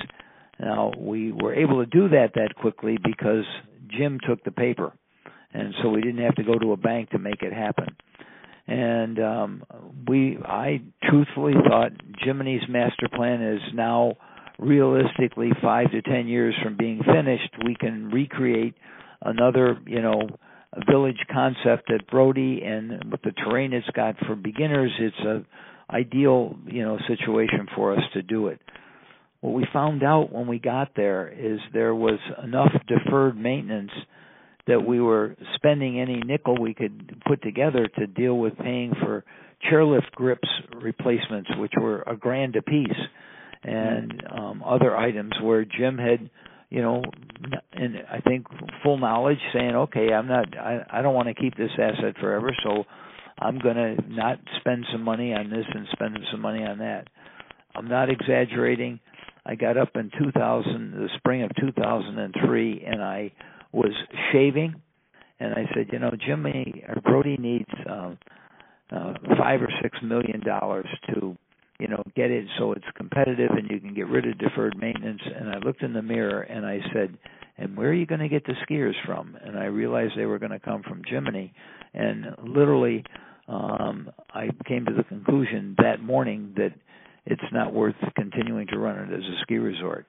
Now we were able to do that that quickly because Jim took the paper, and so we didn't have to go to a bank to make it happen and um, we I truthfully thought Jiminy's master plan is now realistically five to ten years from being finished. We can recreate another you know village concept at Brodie, and with the terrain it's got for beginners, it's a ideal you know situation for us to do it. What we found out when we got there is there was enough deferred maintenance that we were spending any nickel we could put together to deal with paying for chairlift grips replacements, which were a grand a piece, and um, other items where Jim had, you know, and I think full knowledge, saying, okay, I'm not, I, I don't want to keep this asset forever, so I'm going to not spend some money on this and spend some money on that. I'm not exaggerating. I got up in 2000, the spring of 2003, and I was shaving, and I said, you know, Jimmy or Brodie needs um, uh, five or six million dollars to, you know, get it so it's competitive and you can get rid of deferred maintenance. And I looked in the mirror and I said, and where are you going to get the skiers from? And I realized they were going to come from Jiminy, and literally, um, I came to the conclusion that morning that it's not worth continuing to run it as a ski resort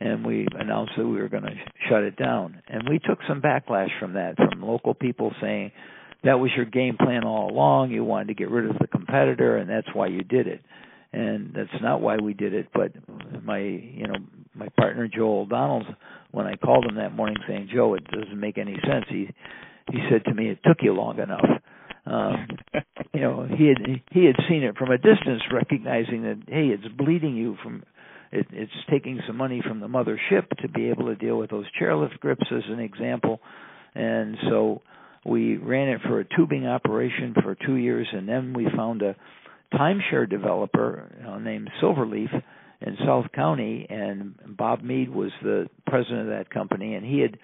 and we announced that we were going to sh- shut it down. And we took some backlash from that, from local people saying that was your game plan all along. You wanted to get rid of the competitor, and that's why you did it. and that's not why we did it. But my you know my partner Joe O'Donnell, when I called him that morning saying, Joe, it doesn't make any sense. He he said to me, it took you long enough. Um, *laughs* you know, he had he had seen it from a distance, recognizing that hey, it's bleeding you from. It, it's taking some money from the mother ship to be able to deal with those chairlift grips, as an example, and so we ran it for a tubing operation for two years, and then we found a timeshare developer know, named Silverleaf in South County, and Bob Mead was the president of that company, and he had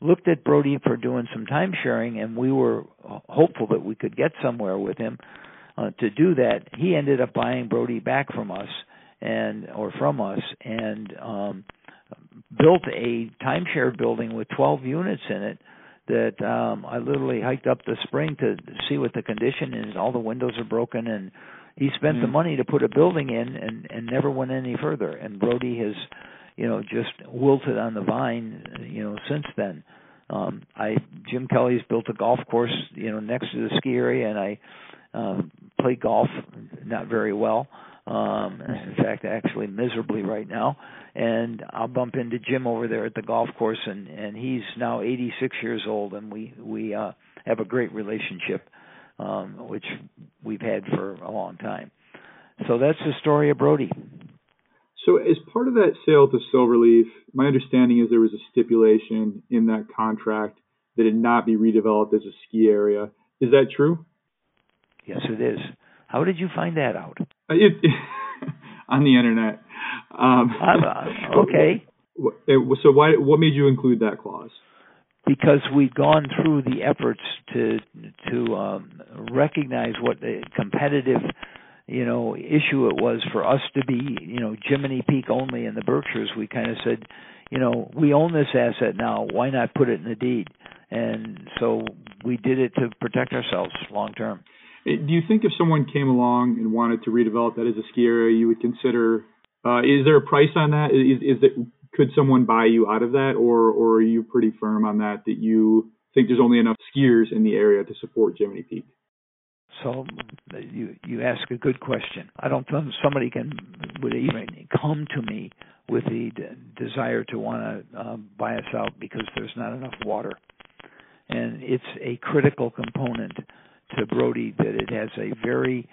looked at Brodie for doing some time sharing, and we were hopeful that we could get somewhere with him uh, to do that. He ended up buying Brodie back from us and or from us, and um, built a timeshare building with 12 units in it that um I literally hiked up the spring to see what the condition is. All the windows are broken and he spent mm-hmm. the money to put a building in and and never went any further. And Brodie has, you know, just wilted on the vine, you know, since then. Um I Jim Kelly's built a golf course, you know, next to the ski area and I um play golf not very well. Um in fact actually miserably right now. And I'll bump into Jim over there at the golf course and and he's now 86 years old and we we uh have a great relationship um, which we've had for a long time. So that's the story of Brodie. So, as part of that sale to Silverleaf, my understanding is there was a stipulation in that contract that it not be redeveloped as a ski area. Is that true? Yes, it is. How did you find that out? Uh, it, *laughs* on the internet. Um, uh, okay. *laughs* So, why? What made you include that clause? because we'd gone through the efforts to to um, recognize what a competitive you know issue it was for us to be you know Jiminy Peak only in the Berkshires. We kind of said, you know, we own this asset now. Why not put it in the deed? And so we did it to protect ourselves long term. Do you think if someone came along and wanted to redevelop that as a ski area, you would consider? Uh, is there a price on that? Is, is it could someone buy you out of that, or or are you pretty firm on that that you think there's only enough skiers in the area to support Jiminy Peak? So you you ask a good question. I don't think somebody can would even come to me with the de- desire to want to uh, buy us out because there's not enough water, and it's a critical component to Brodie that it has a very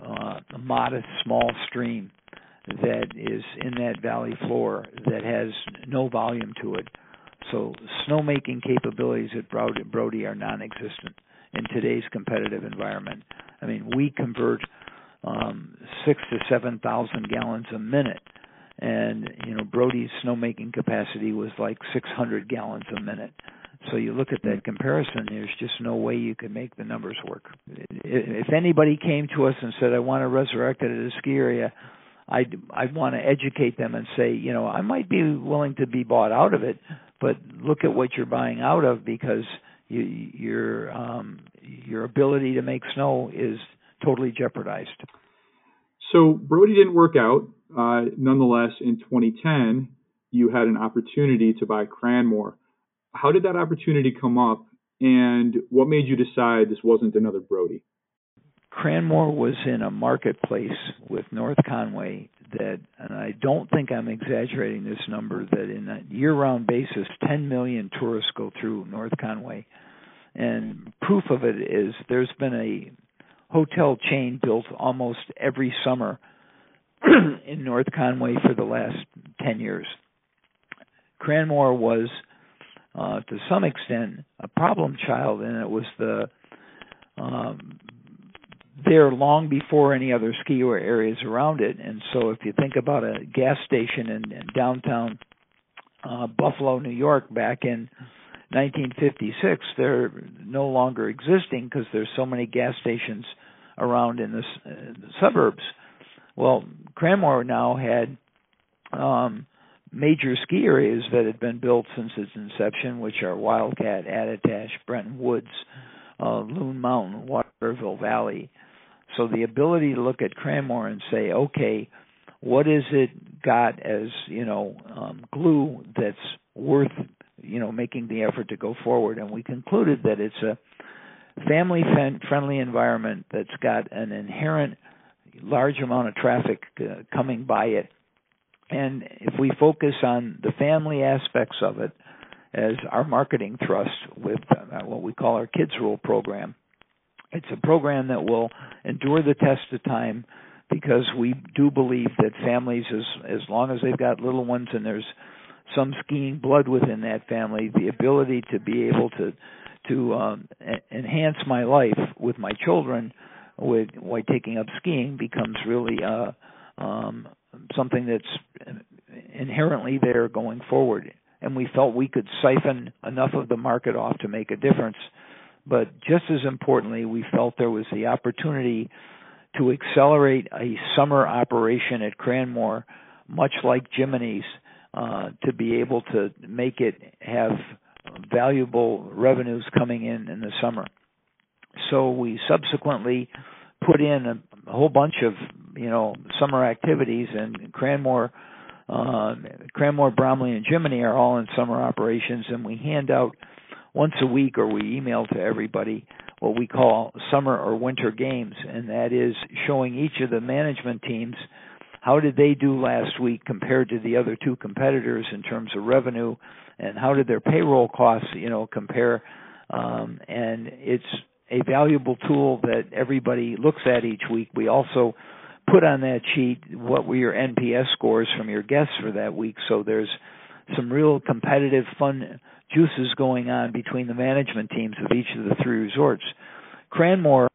uh, modest small stream that is in that valley floor that has no volume to it. So snowmaking capabilities at Brodie are non-existent in today's competitive environment. I mean, we convert um, six to seven thousand gallons a minute, and you know Brodie's snowmaking capacity was like 600 gallons a minute. So you look at that comparison, there's just no way you can make the numbers work. If anybody came to us and said, "I want to resurrect it at a ski area," I'd I'd want to educate them and say, you know, I might be willing to be bought out of it, but look at what you're buying out of because you, your um, your ability to make snow is totally jeopardized. So Brodie didn't work out. Uh, nonetheless, in 2010, you had an opportunity to buy Cranmore. How did that opportunity come up, and what made you decide this wasn't another Brodie? Cranmore was in a marketplace with North Conway that, and I don't think I'm exaggerating this number, that in a year round basis, 10 million tourists go through North Conway. And proof of it is there's been a hotel chain built almost every summer *clears throat* in North Conway for the last 10 years. Cranmore was, uh, to some extent, a problem child, and it was the um, there long before any other ski areas around it. And so, if you think about a gas station in, in downtown uh, Buffalo, New York, back in 1956, they're no longer existing because there's so many gas stations around in the, uh, the suburbs. Well, Cranmore now had um, major ski areas that had been built since its inception, which are Wildcat, Attitash, Bretton Woods, uh, Loon Mountain, Waterville Valley, so the ability to look at Cranmore and say, okay, what is it got as you know um, glue that's worth you know making the effort to go forward? And we concluded that it's a family friendly environment that's got an inherent large amount of traffic uh, coming by it. And if we focus on the family aspects of it as our marketing thrust with uh, what we call our Kids Rule program, it's a program that will endure the test of time because we do believe that families, as as long as they've got little ones and there's some skiing blood within that family, the ability to be able to to um, enhance my life with my children with while taking up skiing becomes really uh, um, something that's inherently there going forward. And we felt we could siphon enough of the market off to make a difference. But just as importantly, we felt there was the opportunity to accelerate a summer operation at Cranmore, much like Jiminy's, uh, to be able to make it have valuable revenues coming in in the summer. So we subsequently put in a, a whole bunch of you know summer activities, and Cranmore, uh, Cranmore, Bromley, and Jiminy are all in summer operations, and we hand out once a week or we email to everybody what we call summer or winter games, and that is showing each of the management teams how did they do last week compared to the other two competitors in terms of revenue, and how did their payroll costs, you know, compare? Um, and it's a valuable tool that everybody looks at each week. We also put on that sheet what were your NPS scores from your guests for that week, so there's some real competitive fun juices going on between the management teams of each of the three resorts. Cranmore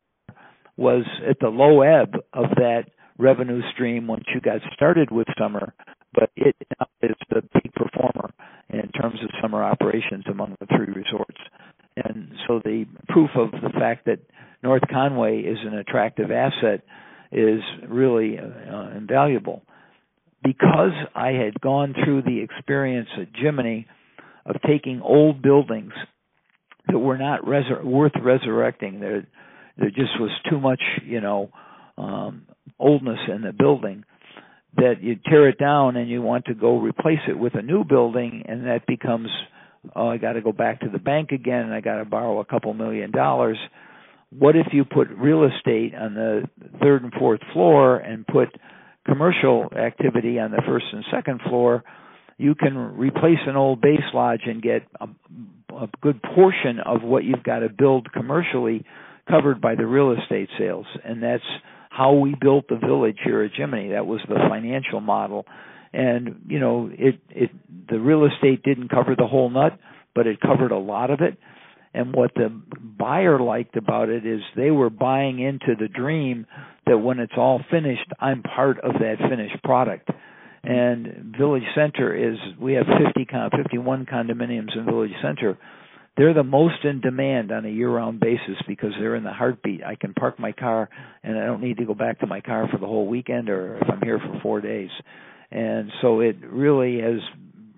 was at the low ebb of that revenue stream once you got started with summer, but it is the peak performer in terms of summer operations among the three resorts. And so the proof of the fact that North Conway is an attractive asset is really uh, invaluable. Because I had gone through the experience at Jiminy of taking old buildings that were not resur- worth resurrecting, there there just was too much, you know, um, oldness in the building that you tear it down and you want to go replace it with a new building and that becomes oh I got to go back to the bank again and I got to borrow a couple million dollars what if you put real estate on the third and fourth floor and put commercial activity on the first and second floor you can replace an old base lodge and get a, a good portion of what you've got to build commercially covered by the real estate sales and that's how we built the village here at Jiminy. That was the financial model. And, you know, it, it, the real estate didn't cover the whole nut, but it covered a lot of it. And what the buyer liked about it is they were buying into the dream that when it's all finished, I'm part of that finished product. And Village Center is we have 50 51 condominiums in Village Center they're the most in demand on a year-round basis because they're in the heartbeat. I can park my car and I don't need to go back to my car for the whole weekend or if I'm here for 4 days. And so it really has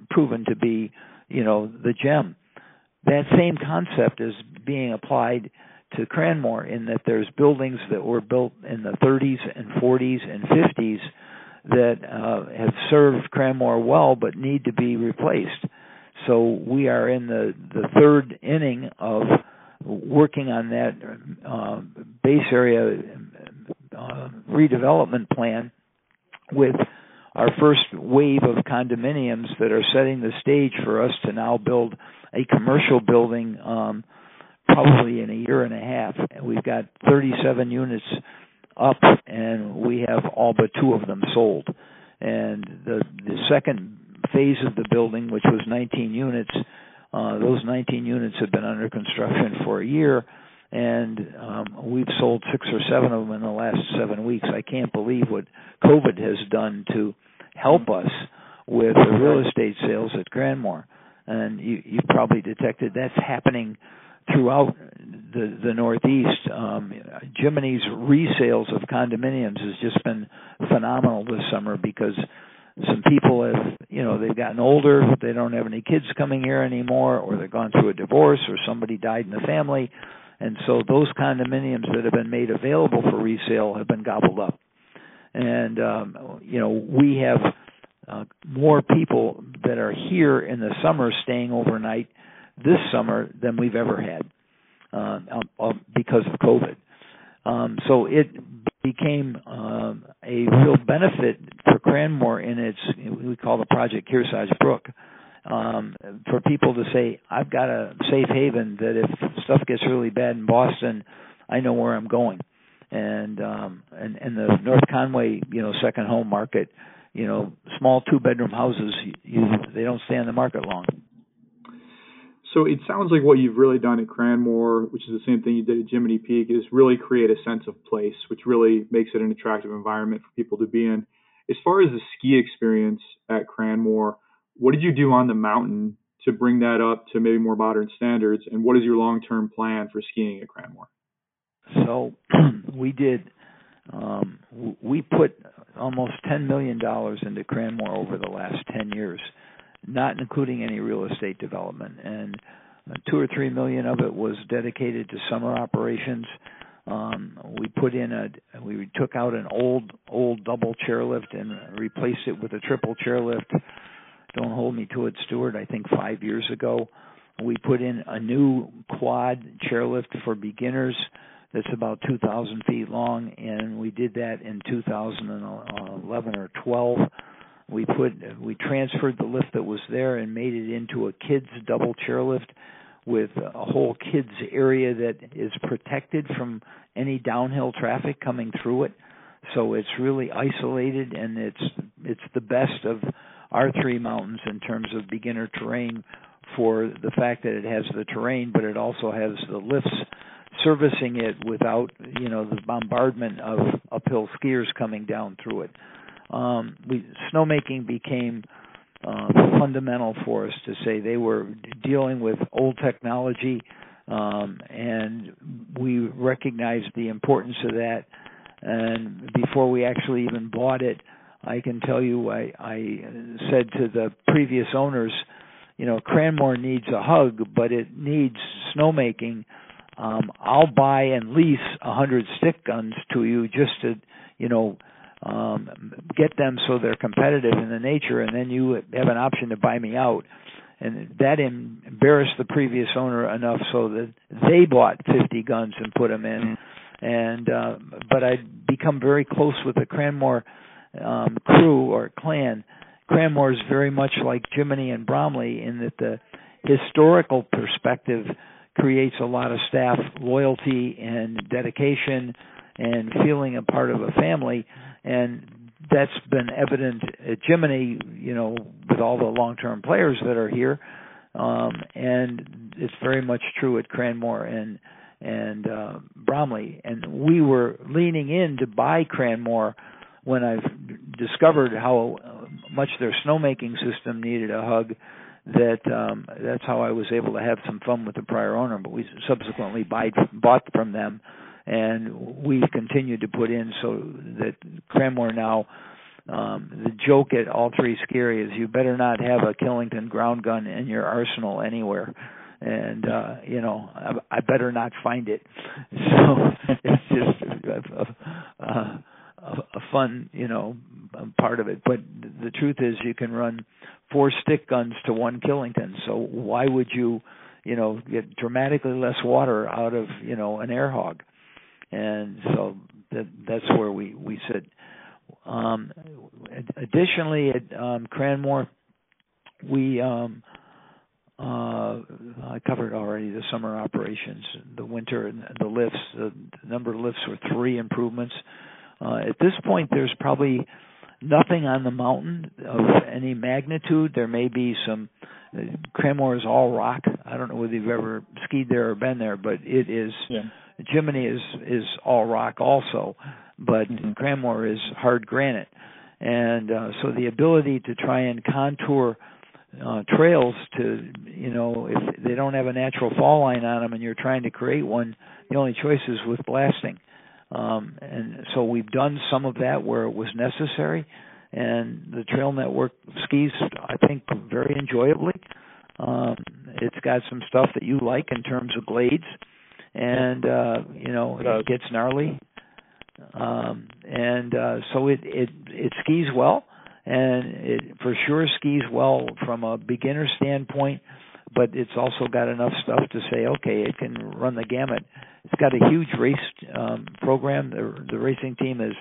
proven to be, you know, the gem. That same concept is being applied to Cranmore in that there's buildings that were built in the 30s and 40s and 50s that uh, have served Cranmore well but need to be replaced. So we are in the the third inning of working on that uh, base area uh, redevelopment plan with our first wave of condominiums that are setting the stage for us to now build a commercial building um, probably in a year and a half. And we've got 37 units up, and we have all but two of them sold. And the the second phase of the building, which was 19 units. Uh, those 19 units have been under construction for a year, and um, we've sold six or seven of them in the last seven weeks. I can't believe what COVID has done to help us with the real estate sales at Cranmore. And you, you probably detected that's happening throughout the the Northeast. Um, Jiminy's resales of condominiums has just been phenomenal this summer because some people have you know they've gotten older they don't have any kids coming here anymore or they've gone through a divorce or somebody died in the family and so those condominiums that have been made available for resale have been gobbled up and um you know we have uh, more people that are here in the summer staying overnight this summer than we've ever had uh, uh, because of covid Um, so it became um, a real benefit for Cranmore in its we call the project Kearsarge Brook. Um, for people to say, I've got a safe haven that if stuff gets really bad in Boston, I know where I'm going. And um, and and the North Conway, you know, second home market, you know, small two bedroom houses, you, they don't stay on the market long. So it sounds like what you've really done at Cranmore, which is the same thing you did at Jiminy Peak, is really create a sense of place, which really makes it an attractive environment for people to be in. As far as the ski experience at Cranmore, what did you do on the mountain to bring that up to maybe more modern standards? And what is your long term plan for skiing at Cranmore? So *clears throat* we did, um, we put almost $10 million into Cranmore over the last 10 years not including any real estate development. And uh, two or three million of it was dedicated to summer operations. Um, we put in a, we took out an old, old double chairlift and replaced it with a triple chairlift. Don't hold me to it, Stuart. I think five years ago, we put in a new quad chairlift for beginners that's about 2,000 feet long, and we did that in 2011 or 12 we put we transferred the lift that was there and made it into a kids double chairlift with a whole kids area that is protected from any downhill traffic coming through it. So it's really isolated and it's it's the best of our three mountains in terms of beginner terrain for the fact that it has the terrain but it also has the lifts servicing it without you know the bombardment of uphill skiers coming down through it um, we snowmaking became uh, fundamental for us to say they were dealing with old technology, um, and we recognized the importance of that. And before we actually even bought it, I can tell you, I, I said to the previous owners, you know, Cranmore needs a hug, but it needs snowmaking. Um, I'll buy and lease a hundred stick guns to you just to, you know, um, get them so they're competitive in the nature, and then you have an option to buy me out. And that embarrassed the previous owner enough so that they bought 50 guns and put them in. And uh, but I'd become very close with the Cranmore um, crew or clan. Cranmore is very much like Jiminy and Bromley in that the historical perspective creates a lot of staff loyalty and dedication and feeling a part of a family and that's been evident at Jiminy, you know, with all the long-term players that are here, um, and it's very much true at Cranmore and and uh, Bromley. And we were leaning in to buy Cranmore when I've discovered how much their snowmaking system needed a hug. That um, that's how I was able to have some fun with the prior owner. But we subsequently buy, bought from them and we've continued to put in so that Cranmore now um, the joke at all three scary is you better not have a Killington ground gun in your arsenal anywhere and uh you know I, I better not find it *laughs* so it's just a, a, a, fun you know part of it but the truth is you can run four stick guns to one Killington so why would you you know get dramatically less water out of you know an air hog and so that that's where we we sit. Um, additionally, at um, Cranmore, we um, uh, I covered already the summer operations, the winter, and the lifts. The number of lifts were three improvements. Uh, at this point, there's probably nothing on the mountain of any magnitude. There may be some. Uh, Cranmore is all rock. I don't know whether you've ever skied there or been there, but it is. Yeah Jiminy is is all rock also, but mm-hmm. Cranmore is hard granite, and uh, so the ability to try and contour uh, trails to you know if they don't have a natural fall line on them and you're trying to create one, the only choice is with blasting, um, and so we've done some of that where it was necessary, and the Trail Network skis I think very enjoyably. Um, it's got some stuff that you like in terms of glades and uh, you know it gets gnarly. Um, and uh, so it it it skis well, and it for sure skis well from a beginner standpoint. But it's also got enough stuff to say, okay, it can run the gamut it's got a huge race um, program. The, the racing team is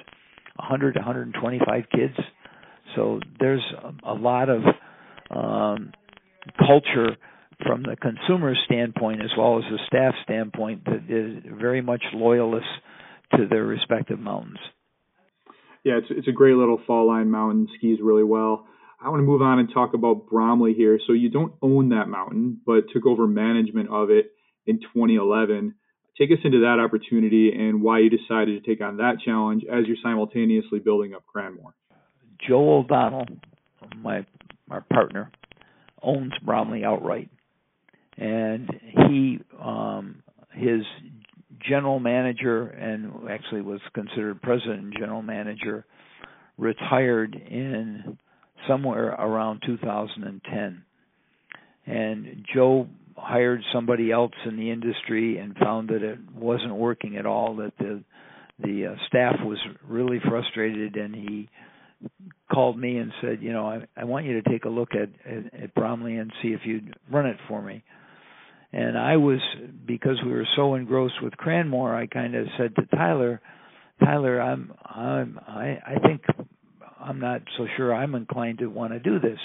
100 125 kids, so there's a, a lot of um, culture from the consumer standpoint as well as the staff standpoint that is very much loyalist to their respective mountains. Yeah, it's it's a great little fall line mountain, skis really well. I want to move on and talk about Bromley here. So you don't own that mountain, but took over management of it in 2011. Take us into that opportunity and why you decided to take on that challenge as you're simultaneously building up Cranmore. Joe O'Donnell, my our partner, owns Bromley outright, and he um, his general manager and actually was considered president and general manager retired in somewhere around 2010 and Joe hired somebody else in the industry and found that it wasn't working at all that the the uh, staff was really frustrated and he called me and said, you know, I, I want you to take a look at, at at Bromley and see if you'd run it for me. And I was because we were so engrossed with Cranmore, I kind of said to Tyler, Tyler, I'm I'm I I think I'm not so sure I'm inclined to want to do this.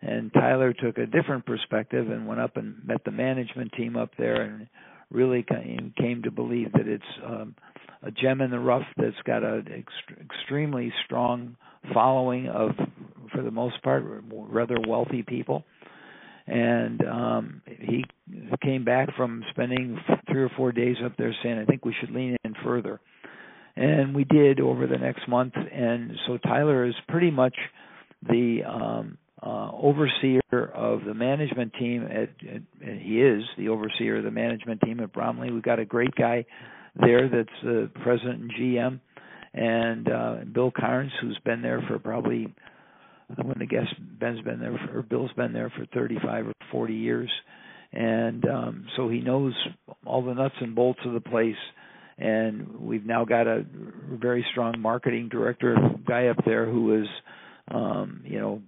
And Tyler took a different perspective and went up and met the management team up there and really came, to believe that it's um, a gem in the rough that's got an ext- extremely strong following of, for the most part, rather wealthy people. And um he came back from spending three or four days up there saying i think we should lean in further. And we did over the next month. And so tyler is pretty much the um uh overseer of the management team at, at, at he is the overseer of the management team at bromley we've got a great guy there that's the president and gm and uh bill Cairns who's been there for probably I wouldn't have guessed Ben's been there for, or Bill's been there for 35 or 40 years, and um, so he knows all the nuts and bolts of the place. And we've now got a very strong marketing director guy up there who is, um, you know,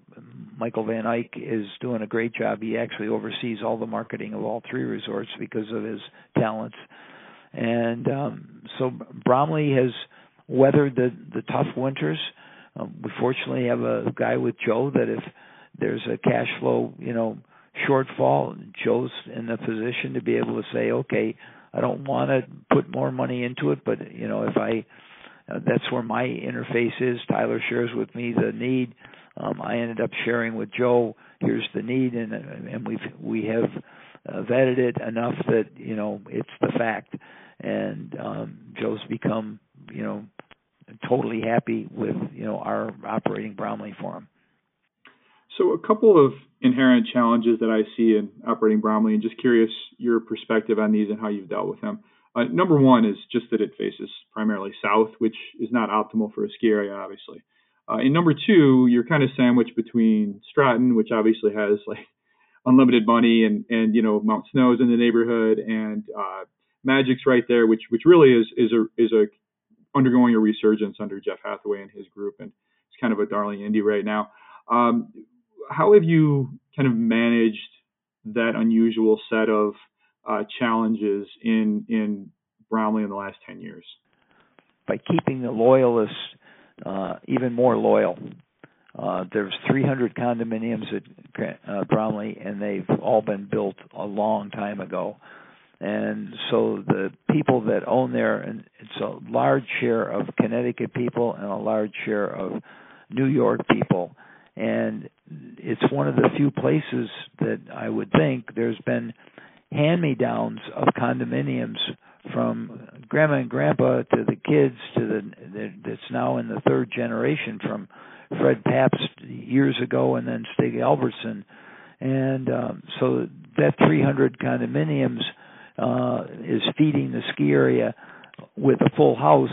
Michael Van Eyck is doing a great job. He actually oversees all the marketing of all three resorts because of his talents. And um, so Bromley has weathered the the tough winters um, we fortunately have a guy with Joe that if there's a cash flow, you know, shortfall, Joe's in the position to be able to say, okay, I don't want to put more money into it, but you know, if I uh, that's where my interface is. Tyler shares with me the need. Um, I ended up sharing with Joe. Here's the need, and and we've we have uh, vetted it enough that you know it's the fact. And um, Joe's become you know totally happy with you know our operating Bromley for them. So a couple of inherent challenges that I see in operating Bromley, and just curious your perspective on these and how you've dealt with them. Uh, number one is just that it faces primarily south, which is not optimal for a ski area, obviously. Uh, and number two, you're kind of sandwiched between Stratton, which obviously has like *laughs* unlimited money, and and you know Mount Snow's in the neighborhood, and uh, Magic's right there, which which really is is a is a undergoing a resurgence under Geoff Hathaway and his group, and it's kind of a darling indie right now. Um, how have you kind of managed that unusual set of uh, challenges in in Bromley in the last ten years? By keeping the loyalists uh, even more loyal. Uh, there's 300 condominiums at uh, Bromley, and they've all been built a long time ago and so the people that own there and it's a large share of Connecticut people and a large share of New York people and it's one of the few places that I would think there's been hand me downs of condominiums from grandma and grandpa to the kids to the that's now in the third generation from Fred Pabst years ago and then Stig Albertsson. And um, so that 300 condominiums uh, is feeding the ski area with a full house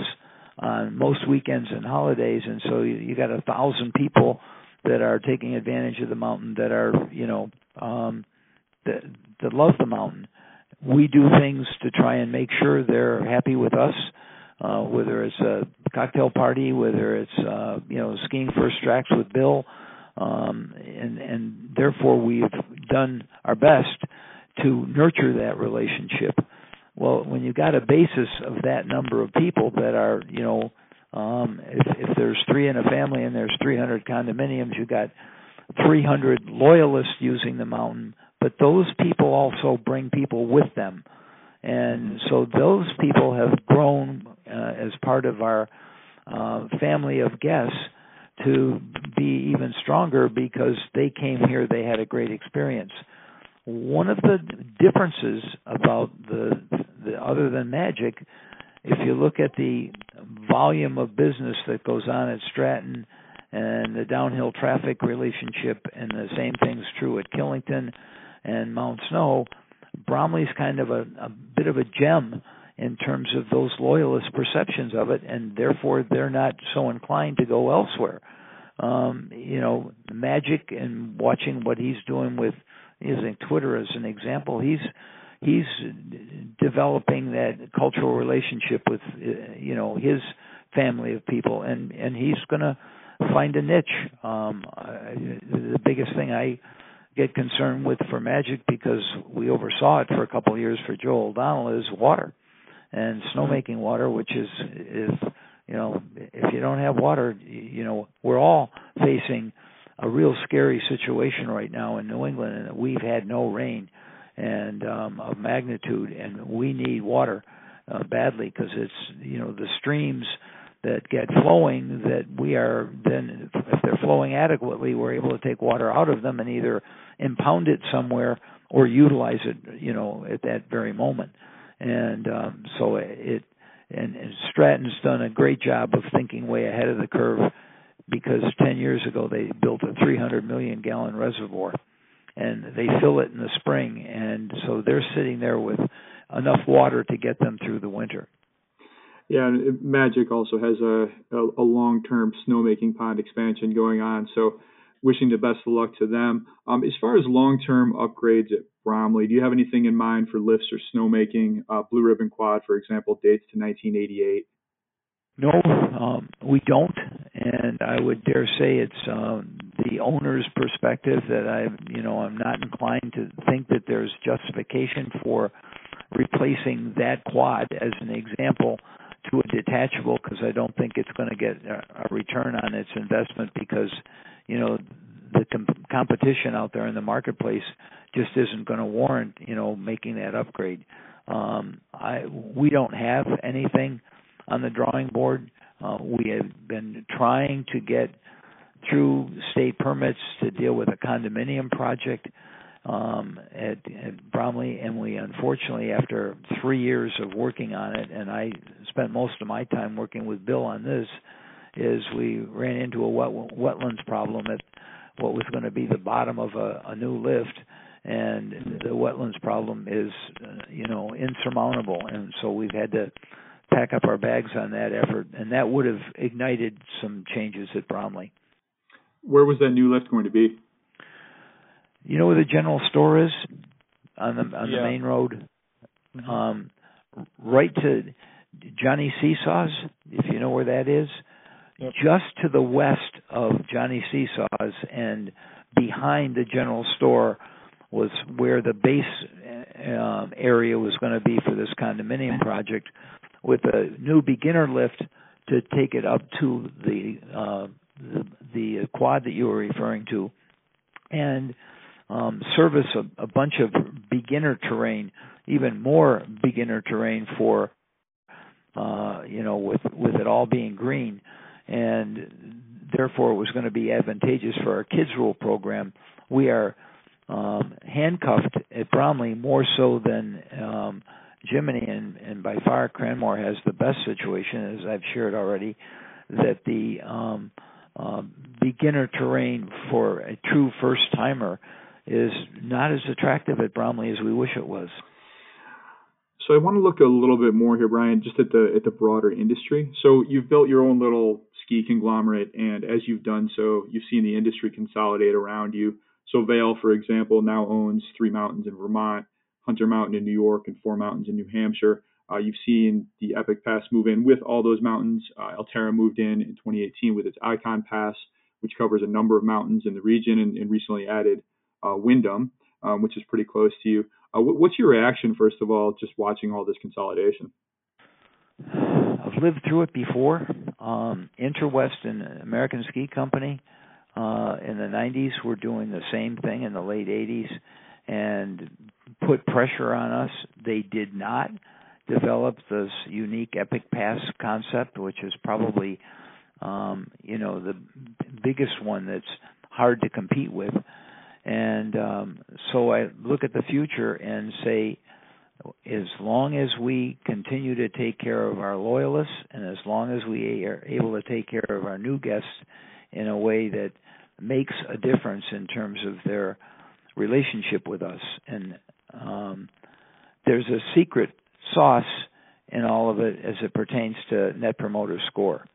on most weekends and holidays, and so you, you got a thousand people that are taking advantage of the mountain that are you know um, that that love the mountain. We do things to try and make sure they're happy with us, uh, whether it's a cocktail party, whether it's uh, you know skiing first tracks with Bill, um, and and therefore we've done our best to nurture that relationship. Well, when you've got a basis of that number of people that are, you know, um, if, if there's three in a family and there's 300 condominiums, you've got 300 loyalists using the mountain, but those people also bring people with them. And so those people have grown uh, as part of our uh, family of guests to be even stronger because they came here, they had a great experience. One of the differences about the, the other than magic, if you look at the volume of business that goes on at Stratton and the downhill traffic relationship, and the same thing's true at Killington and Mount Snow, Bromley's kind of a, a bit of a gem in terms of those loyalist perceptions of it, and therefore they're not so inclined to go elsewhere. Um, you know, Magic and watching what he's doing with using Twitter as an example, he's he's developing that cultural relationship with you know his family of people, and and he's going to find a niche. Um, the biggest thing I get concerned with for Magic because we oversaw it for a couple of years for Joe O'Donnell is water and snowmaking water, which is is you know if you don't have water, you know we're all facing a real scary situation right now in New England, and we've had no rain and um, of magnitude, and we need water uh, badly because it's you know the streams that get flowing that we are then if they're flowing adequately we're able to take water out of them and either impound it somewhere or utilize it you know at that very moment and um, so it and, and Stratton's done a great job of thinking way ahead of the curve because 10 years ago they built a 300 million gallon reservoir and they fill it in the spring and so they're sitting there with enough water to get them through the winter. Yeah, and Magic also has a, a, a long-term snowmaking pond expansion going on. So, wishing the best of luck to them. Um, as far as long-term upgrades at Bromley. Do you have anything in mind for lifts or snowmaking? Uh, Blue Ribbon Quad, for example, dates to 1988. No, um, we don't, and I would dare say it's um, the owner's perspective that I, you know, I'm not inclined to think that there's justification for replacing that quad as an example to a detachable because I don't think it's going to get a, return on its investment because, you know, the com- competition out there in the marketplace just isn't going to warrant you know making that upgrade. Um, I we don't have anything on the drawing board. Uh, we have been trying to get through state permits to deal with a condominium project um, at, at Bromley, and we unfortunately, after three years of working on it, and I spent most of my time working with Bill on this, is we ran into a wet, wetlands problem at what was going to be the bottom of a, a new lift and the wetlands problem is uh, you know insurmountable and so we've had to pack up our bags on that effort and that would have ignited some changes at Bromley. Where was that new lift going to be? You know where the general store is on the on yeah. the main road? Mm-hmm. Um right to Johnny Seesaws, if you know where that is yep. just to the west of Johnny Seesaws and behind the general store was where the base uh, area was going to be for this condominium project with a new beginner lift to take it up to the uh, the, the quad that you were referring to and um, service a, a bunch of beginner terrain, even more beginner terrain for uh, you know with with it all being green and therefore it was going to be advantageous for our kids rule program. We are um, handcuffed at Bromley more so than um, Jiminy, and, and by far Cranmore has the best situation, as I've shared already, that the um, uh, beginner terrain for a true first timer is not as attractive at Bromley as we wish it was. So I want to look a little bit more here, Brian, just at the at the broader industry. So you've built your own little ski conglomerate, and as you've done so, you've seen the industry consolidate around you. So Vail, for example, now owns three mountains in Vermont, Hunter Mountain in New York, and four mountains in New Hampshire. Uh, you've seen the Epic Pass move in with all those mountains. Uh, Alterra moved in in 2018 with its Icon Pass, which covers a number of mountains in the region, and, and recently added uh, Windham, um, which is pretty close to you. Uh, what's your reaction, first of all, just watching all this consolidation? I've lived through it before. Um, Intrawest and American Ski Company uh, in the 90s were doing the same thing in the late 80s and put pressure on us. They did not develop this unique Epic Pass concept, which is probably um, you know the biggest one that's hard to compete with. And um, so I look at the future and say, as long as we continue to take care of our loyalists and as long as we are able to take care of our new guests in a way that makes a difference in terms of their relationship with us. And um, there's a secret sauce in all of it as it pertains to net promoter score.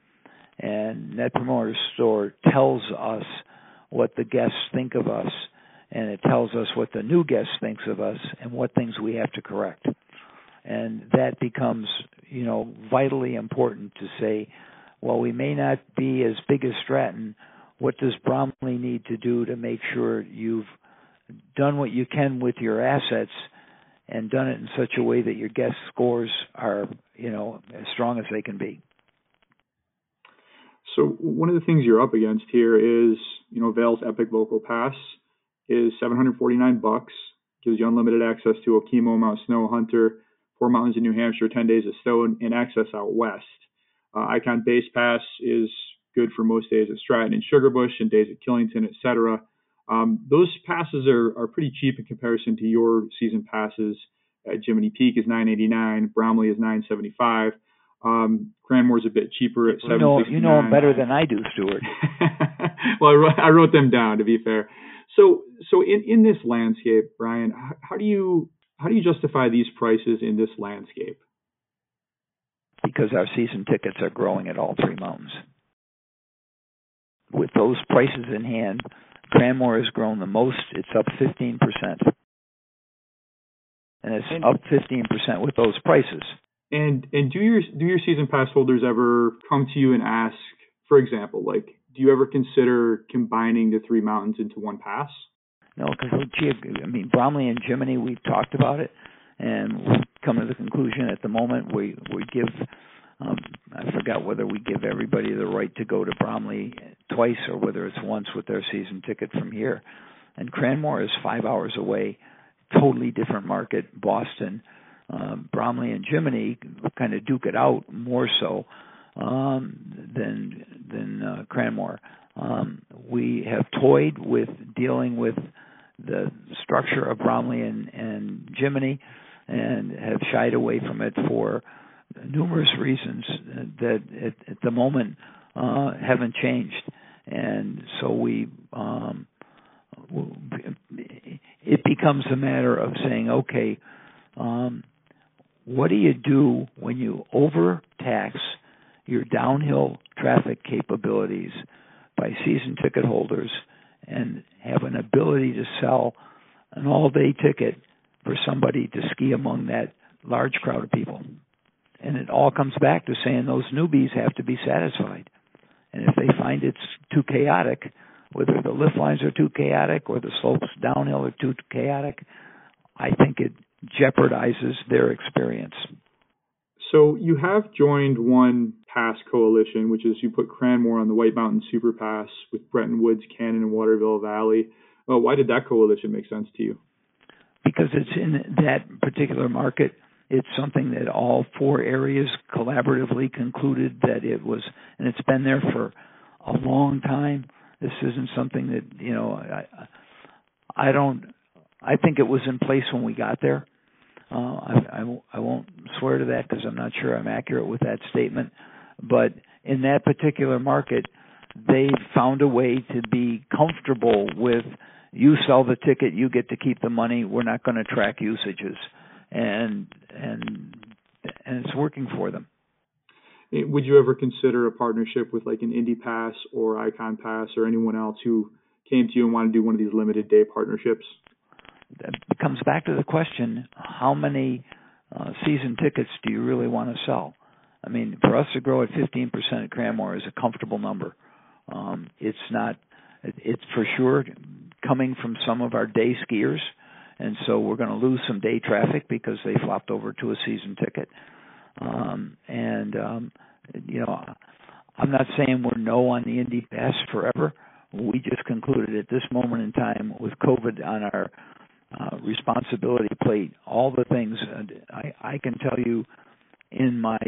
And net promoter score tells us what the guests think of us and it tells us what the new guest thinks of us and what things we have to correct. And that becomes, you know, vitally important to say, well, we may not be as big as Stratton. What does Bromley need to do to make sure you've done what you can with your assets and done it in such a way that your guest scores are, you know, as strong as they can be? So one of the things you're up against here is, you know, Vail's Epic Local Pass is 749 bucks. Gives you unlimited access to Okemo, Mount Snow, Hunter, Four Mountains in New Hampshire, 10 days of snow, and access out west. Uh, Icon Base Pass is good for most days at Stratton and Sugarbush and days at Killington, etc. Um, those passes are, are pretty cheap in comparison to your season passes. At Jiminy Peak is 989, Bromley is 975. Um, Cranmore's a bit cheaper at seven. You know, you know them better than I do, Stuart. *laughs* well, I wrote, I wrote them down to be fair. So, so in, in this landscape, Brian, how, how do you how do you justify these prices in this landscape? Because our season tickets are growing at all three mountains. With those prices in hand, Cranmore has grown the most. It's up 15%. And it's up 15% with those prices. And and do your do your season pass holders ever come to you and ask, for example, like do you ever consider combining the three mountains into one pass? No, because I mean Bromley and Jiminy, we've talked about it, and we've come to the conclusion at the moment we we give. Um, I forgot whether we give everybody the right to go to Bromley twice or whether it's once with their season ticket from here. And Cranmore is five hours away, totally different market. Boston, um, Bromley, and Jiminy kind of duke it out more so um, than than uh, Cranmore. Um, we have toyed with dealing with the structure of Bromley and, and Jiminy, and have shied away from it for numerous reasons that at, at the moment uh, haven't changed. And so we, um, it becomes a matter of saying, okay, um, what do you do when you overtax your downhill traffic capabilities by season ticket holders and have an ability to sell an all day ticket for somebody to ski among that large crowd of people. And it all comes back to saying those newbies have to be satisfied. And if they find it's too chaotic, whether the lift lines are too chaotic or the slopes downhill are too chaotic, I think it jeopardizes their experience. So you have joined one pass coalition, which is you put Cranmore on the White Mountain Super Pass with Bretton Woods, Cannon, and Waterville Valley. Well, why did that coalition make sense to you? Because it's in that particular market. It's something that all four areas collaboratively concluded that it was, and it's been there for a long time. This isn't something that you know. I, I don't. I think it was in place when we got there. Uh, I, I, I won't swear to that because I'm not sure I'm accurate with that statement. But in that particular market, they found a way to be comfortable with you sell the ticket, you get to keep the money. We're not going to track usages, and and and it's working for them. Would you ever consider a partnership with like an Indy Pass or Icon Pass or anyone else who came to you and wanted to do one of these limited day partnerships? It comes back to the question: How many uh, season tickets do you really want to sell? I mean, for us to grow at 15% at Cranmore is a comfortable number. Um, it's not. It's for sure coming from some of our day skiers and so we're going to lose some day traffic because they flopped over to a season ticket. Um, and um, you know, I'm not saying we're no on the Indy Pass forever. We just concluded at this moment in time with COVID on our uh, responsibility plate, all the things. I, I can tell you in my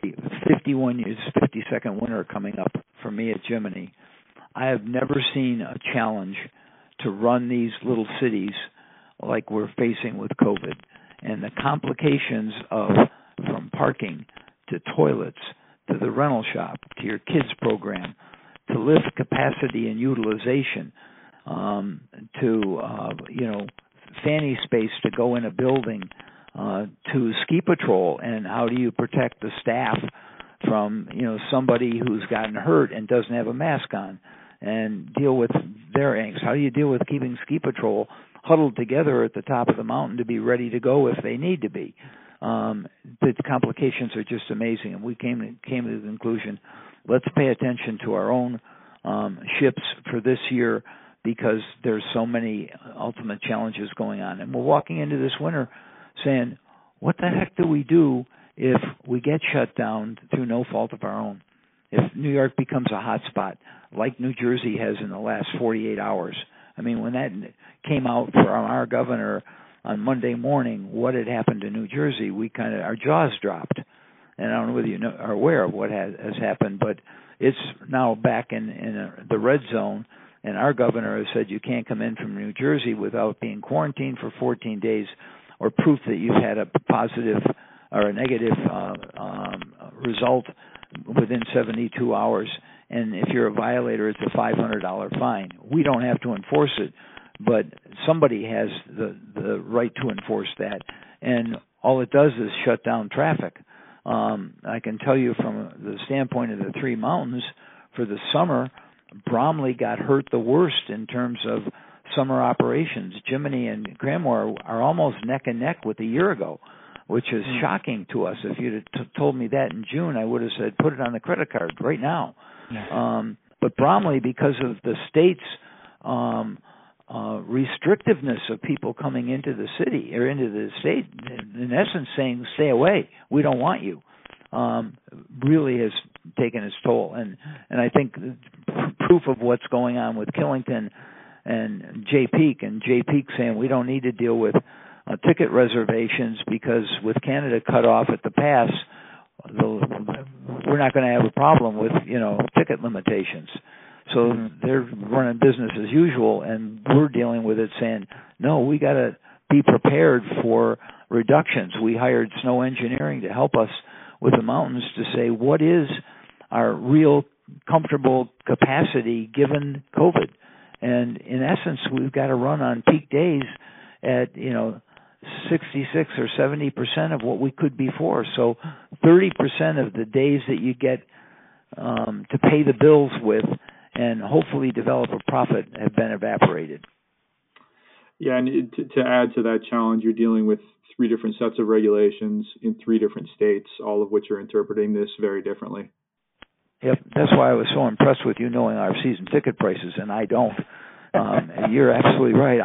51 years, 52nd winter coming up for me at Jiminy, I have never seen a challenge to run these little cities like we're facing with COVID. And the complications of from parking to toilets to the rental shop to your kids program to lift capacity and utilization um, to uh, you know fanny space to go in a building uh, to ski patrol? And how do you protect the staff from you know somebody who's gotten hurt and doesn't have a mask on and deal with their angst? How do you deal with keeping ski patrol huddled together at the top of the mountain to be ready to go if they need to be? Um, the complications are just amazing. And we came came to the conclusion, let's pay attention to our own um, ships for this year because there's so many ultimate challenges going on. And we're walking into this winter saying, what the heck do we do if we get shut down through no fault of our own? If New York becomes a hot spot like New Jersey has in the last 48 hours. I mean, when that came out from our governor on Monday morning what had happened to New Jersey, we kind of our jaws dropped. And I don't know whether you know, are aware of what has, has happened, but it's now back in in a, the red zone. And our governor has said you can't come in from New Jersey without being quarantined for 14 days or proof that you've had a positive or a negative uh, um, result within 72 hours. And if you're a violator, it's a $500 fine. We don't have to enforce it but somebody has the the right to enforce that and all it does is shut down traffic um i can tell you from the standpoint of the three mountains for the summer bromley got hurt the worst in terms of summer operations. Jiminy and cranmore are almost neck and neck with a year ago which is mm. shocking to us. If you'd t- told me that in june i would have said put it on the credit card right now. Yeah. um but bromley because of the state's um uh, restrictiveness of people coming into the city or into the state, in essence, saying "Stay away, we don't want you," um, really has taken its toll. And and I think proof of what's going on with Killington and Jay Peak and Jay Peak saying we don't need to deal with uh, ticket reservations because with Canada cut off at the pass, the, we're not going to have a problem with you know ticket limitations. So mm-hmm. they're running business as usual, and we're dealing with it saying, no, we got to be prepared for reductions. We hired Snow Engineering to help us with the mountains to say what is our real comfortable capacity given COVID. And in essence, we've got to run on peak days at you know 66 or 70 percent of what we could before. So 30 percent of the days that you get um, to pay the bills with and hopefully develop a profit have been evaporated. Yeah, and to, to add to that challenge, you're dealing with three different sets of regulations in three different states, all of which are interpreting this very differently. Yep, that's why I was so impressed with you knowing our season ticket prices, and I don't. Um, *laughs* you're absolutely right.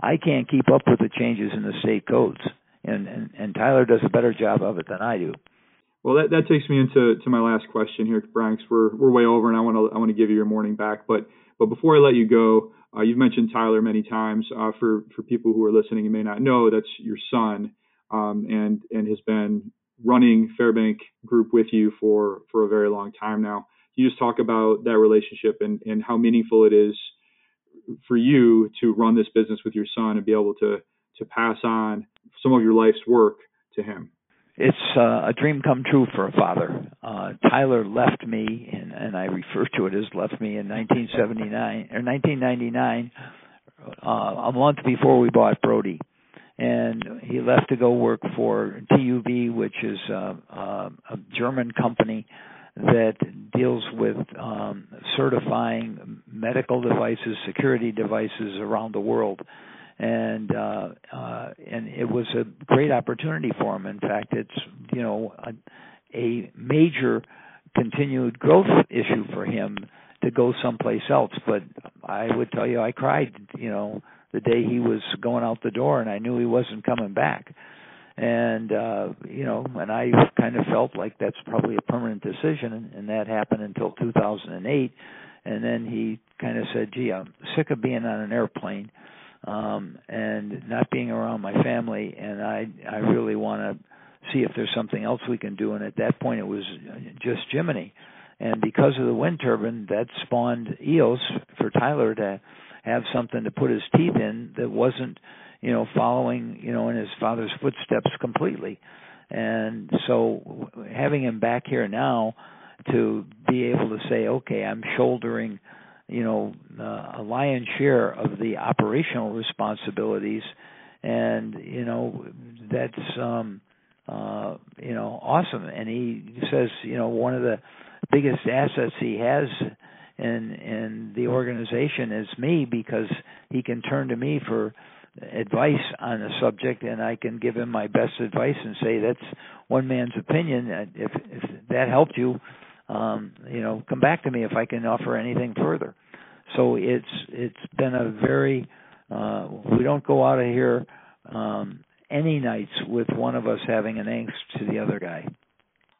I can't keep up with the changes in the state codes, and, and and Tyler does a better job of it than I do. Well, that, that takes me into to my last question here, Branks. We're we're way over, and I want to I want to give you your morning back. But but before I let you go, uh, you've mentioned Tyler many times. Uh, for for people who are listening and may not know, that's your son, um, and and has been running Fairbank Group with you for for a very long time now. Can you just talk about that relationship and and how meaningful it is for you to run this business with your son and be able to to pass on some of your life's work to him? it's uh, a dream come true for a father. Uh, Tyler left me, and, and I refer to it as left me in 1979 or 1999, uh, a month before we bought Brodie, and he left to go work for TUV, which is uh, uh, a German company that deals with um, certifying medical devices, security devices around the world and uh, uh, and it was a great opportunity for him. In fact, it's you know a, a major continued growth issue for him to go someplace else. But I would tell you, I cried, you know, the day he was going out the door, and I knew he wasn't coming back. And uh, you know, and I kind of felt like that's probably a permanent decision, and, and that happened until 2008. And then he kind of said, "Gee, I'm sick of being on an airplane." um and not being around my family and i i really want to see if there's something else we can do and at that point it was just jiminy and because of the wind turbine that spawned eos for tyler to have something to put his teeth in that wasn't you know following you know in his father's footsteps completely. And so having him back here now to be able to say okay i'm shouldering you know uh, a lion's share of the operational responsibilities and you know that's um uh you know awesome. And he says you know one of the biggest assets he has in and the organization is me because he can turn to me for advice on a subject and I can give him my best advice and say that's one man's opinion. If if that helped you um you know come back to me if I can offer anything further. So it's it's been a very uh we don't go out of here um any nights with one of us having an angst to the other guy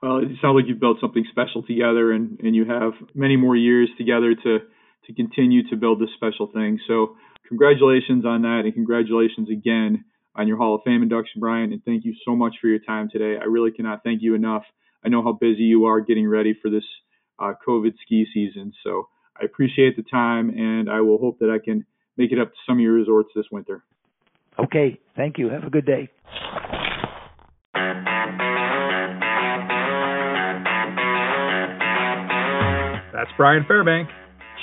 well it sounds like you've built something special together and and you have many more years together to to continue to build this special thing so congratulations on that and congratulations again on your hall of fame induction brian and thank you so much for your time today i really cannot thank you enough i know how busy you are getting ready for this uh, covid ski season so I appreciate the time, and I will hope that I can make it up to some of your resorts this winter. Okay, thank you. Have a good day. That's Brian Fairbank,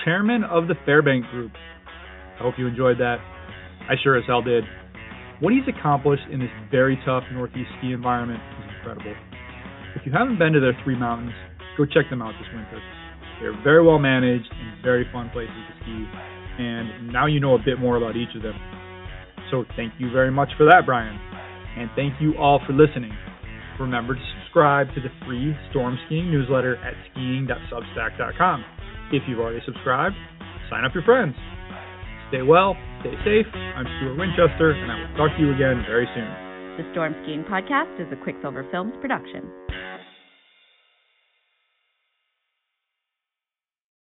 chairman of the Fairbank Group. I hope you enjoyed that. I sure as hell did. What he's accomplished in this very tough Northeast ski environment is incredible. If you haven't been to their three mountains, go check them out this winter. They're very well managed and very fun places to ski. And now you know a bit more about each of them. So thank you very much for that, Brian. And thank you all for listening. Remember to subscribe to the free Storm Skiing newsletter at skiing.substack.com. If you've already subscribed, sign up your friends. Stay well, stay safe. I'm Stuart Winchester, and I will talk to you again very soon. The Storm Skiing Podcast is a Quicksilver Films production.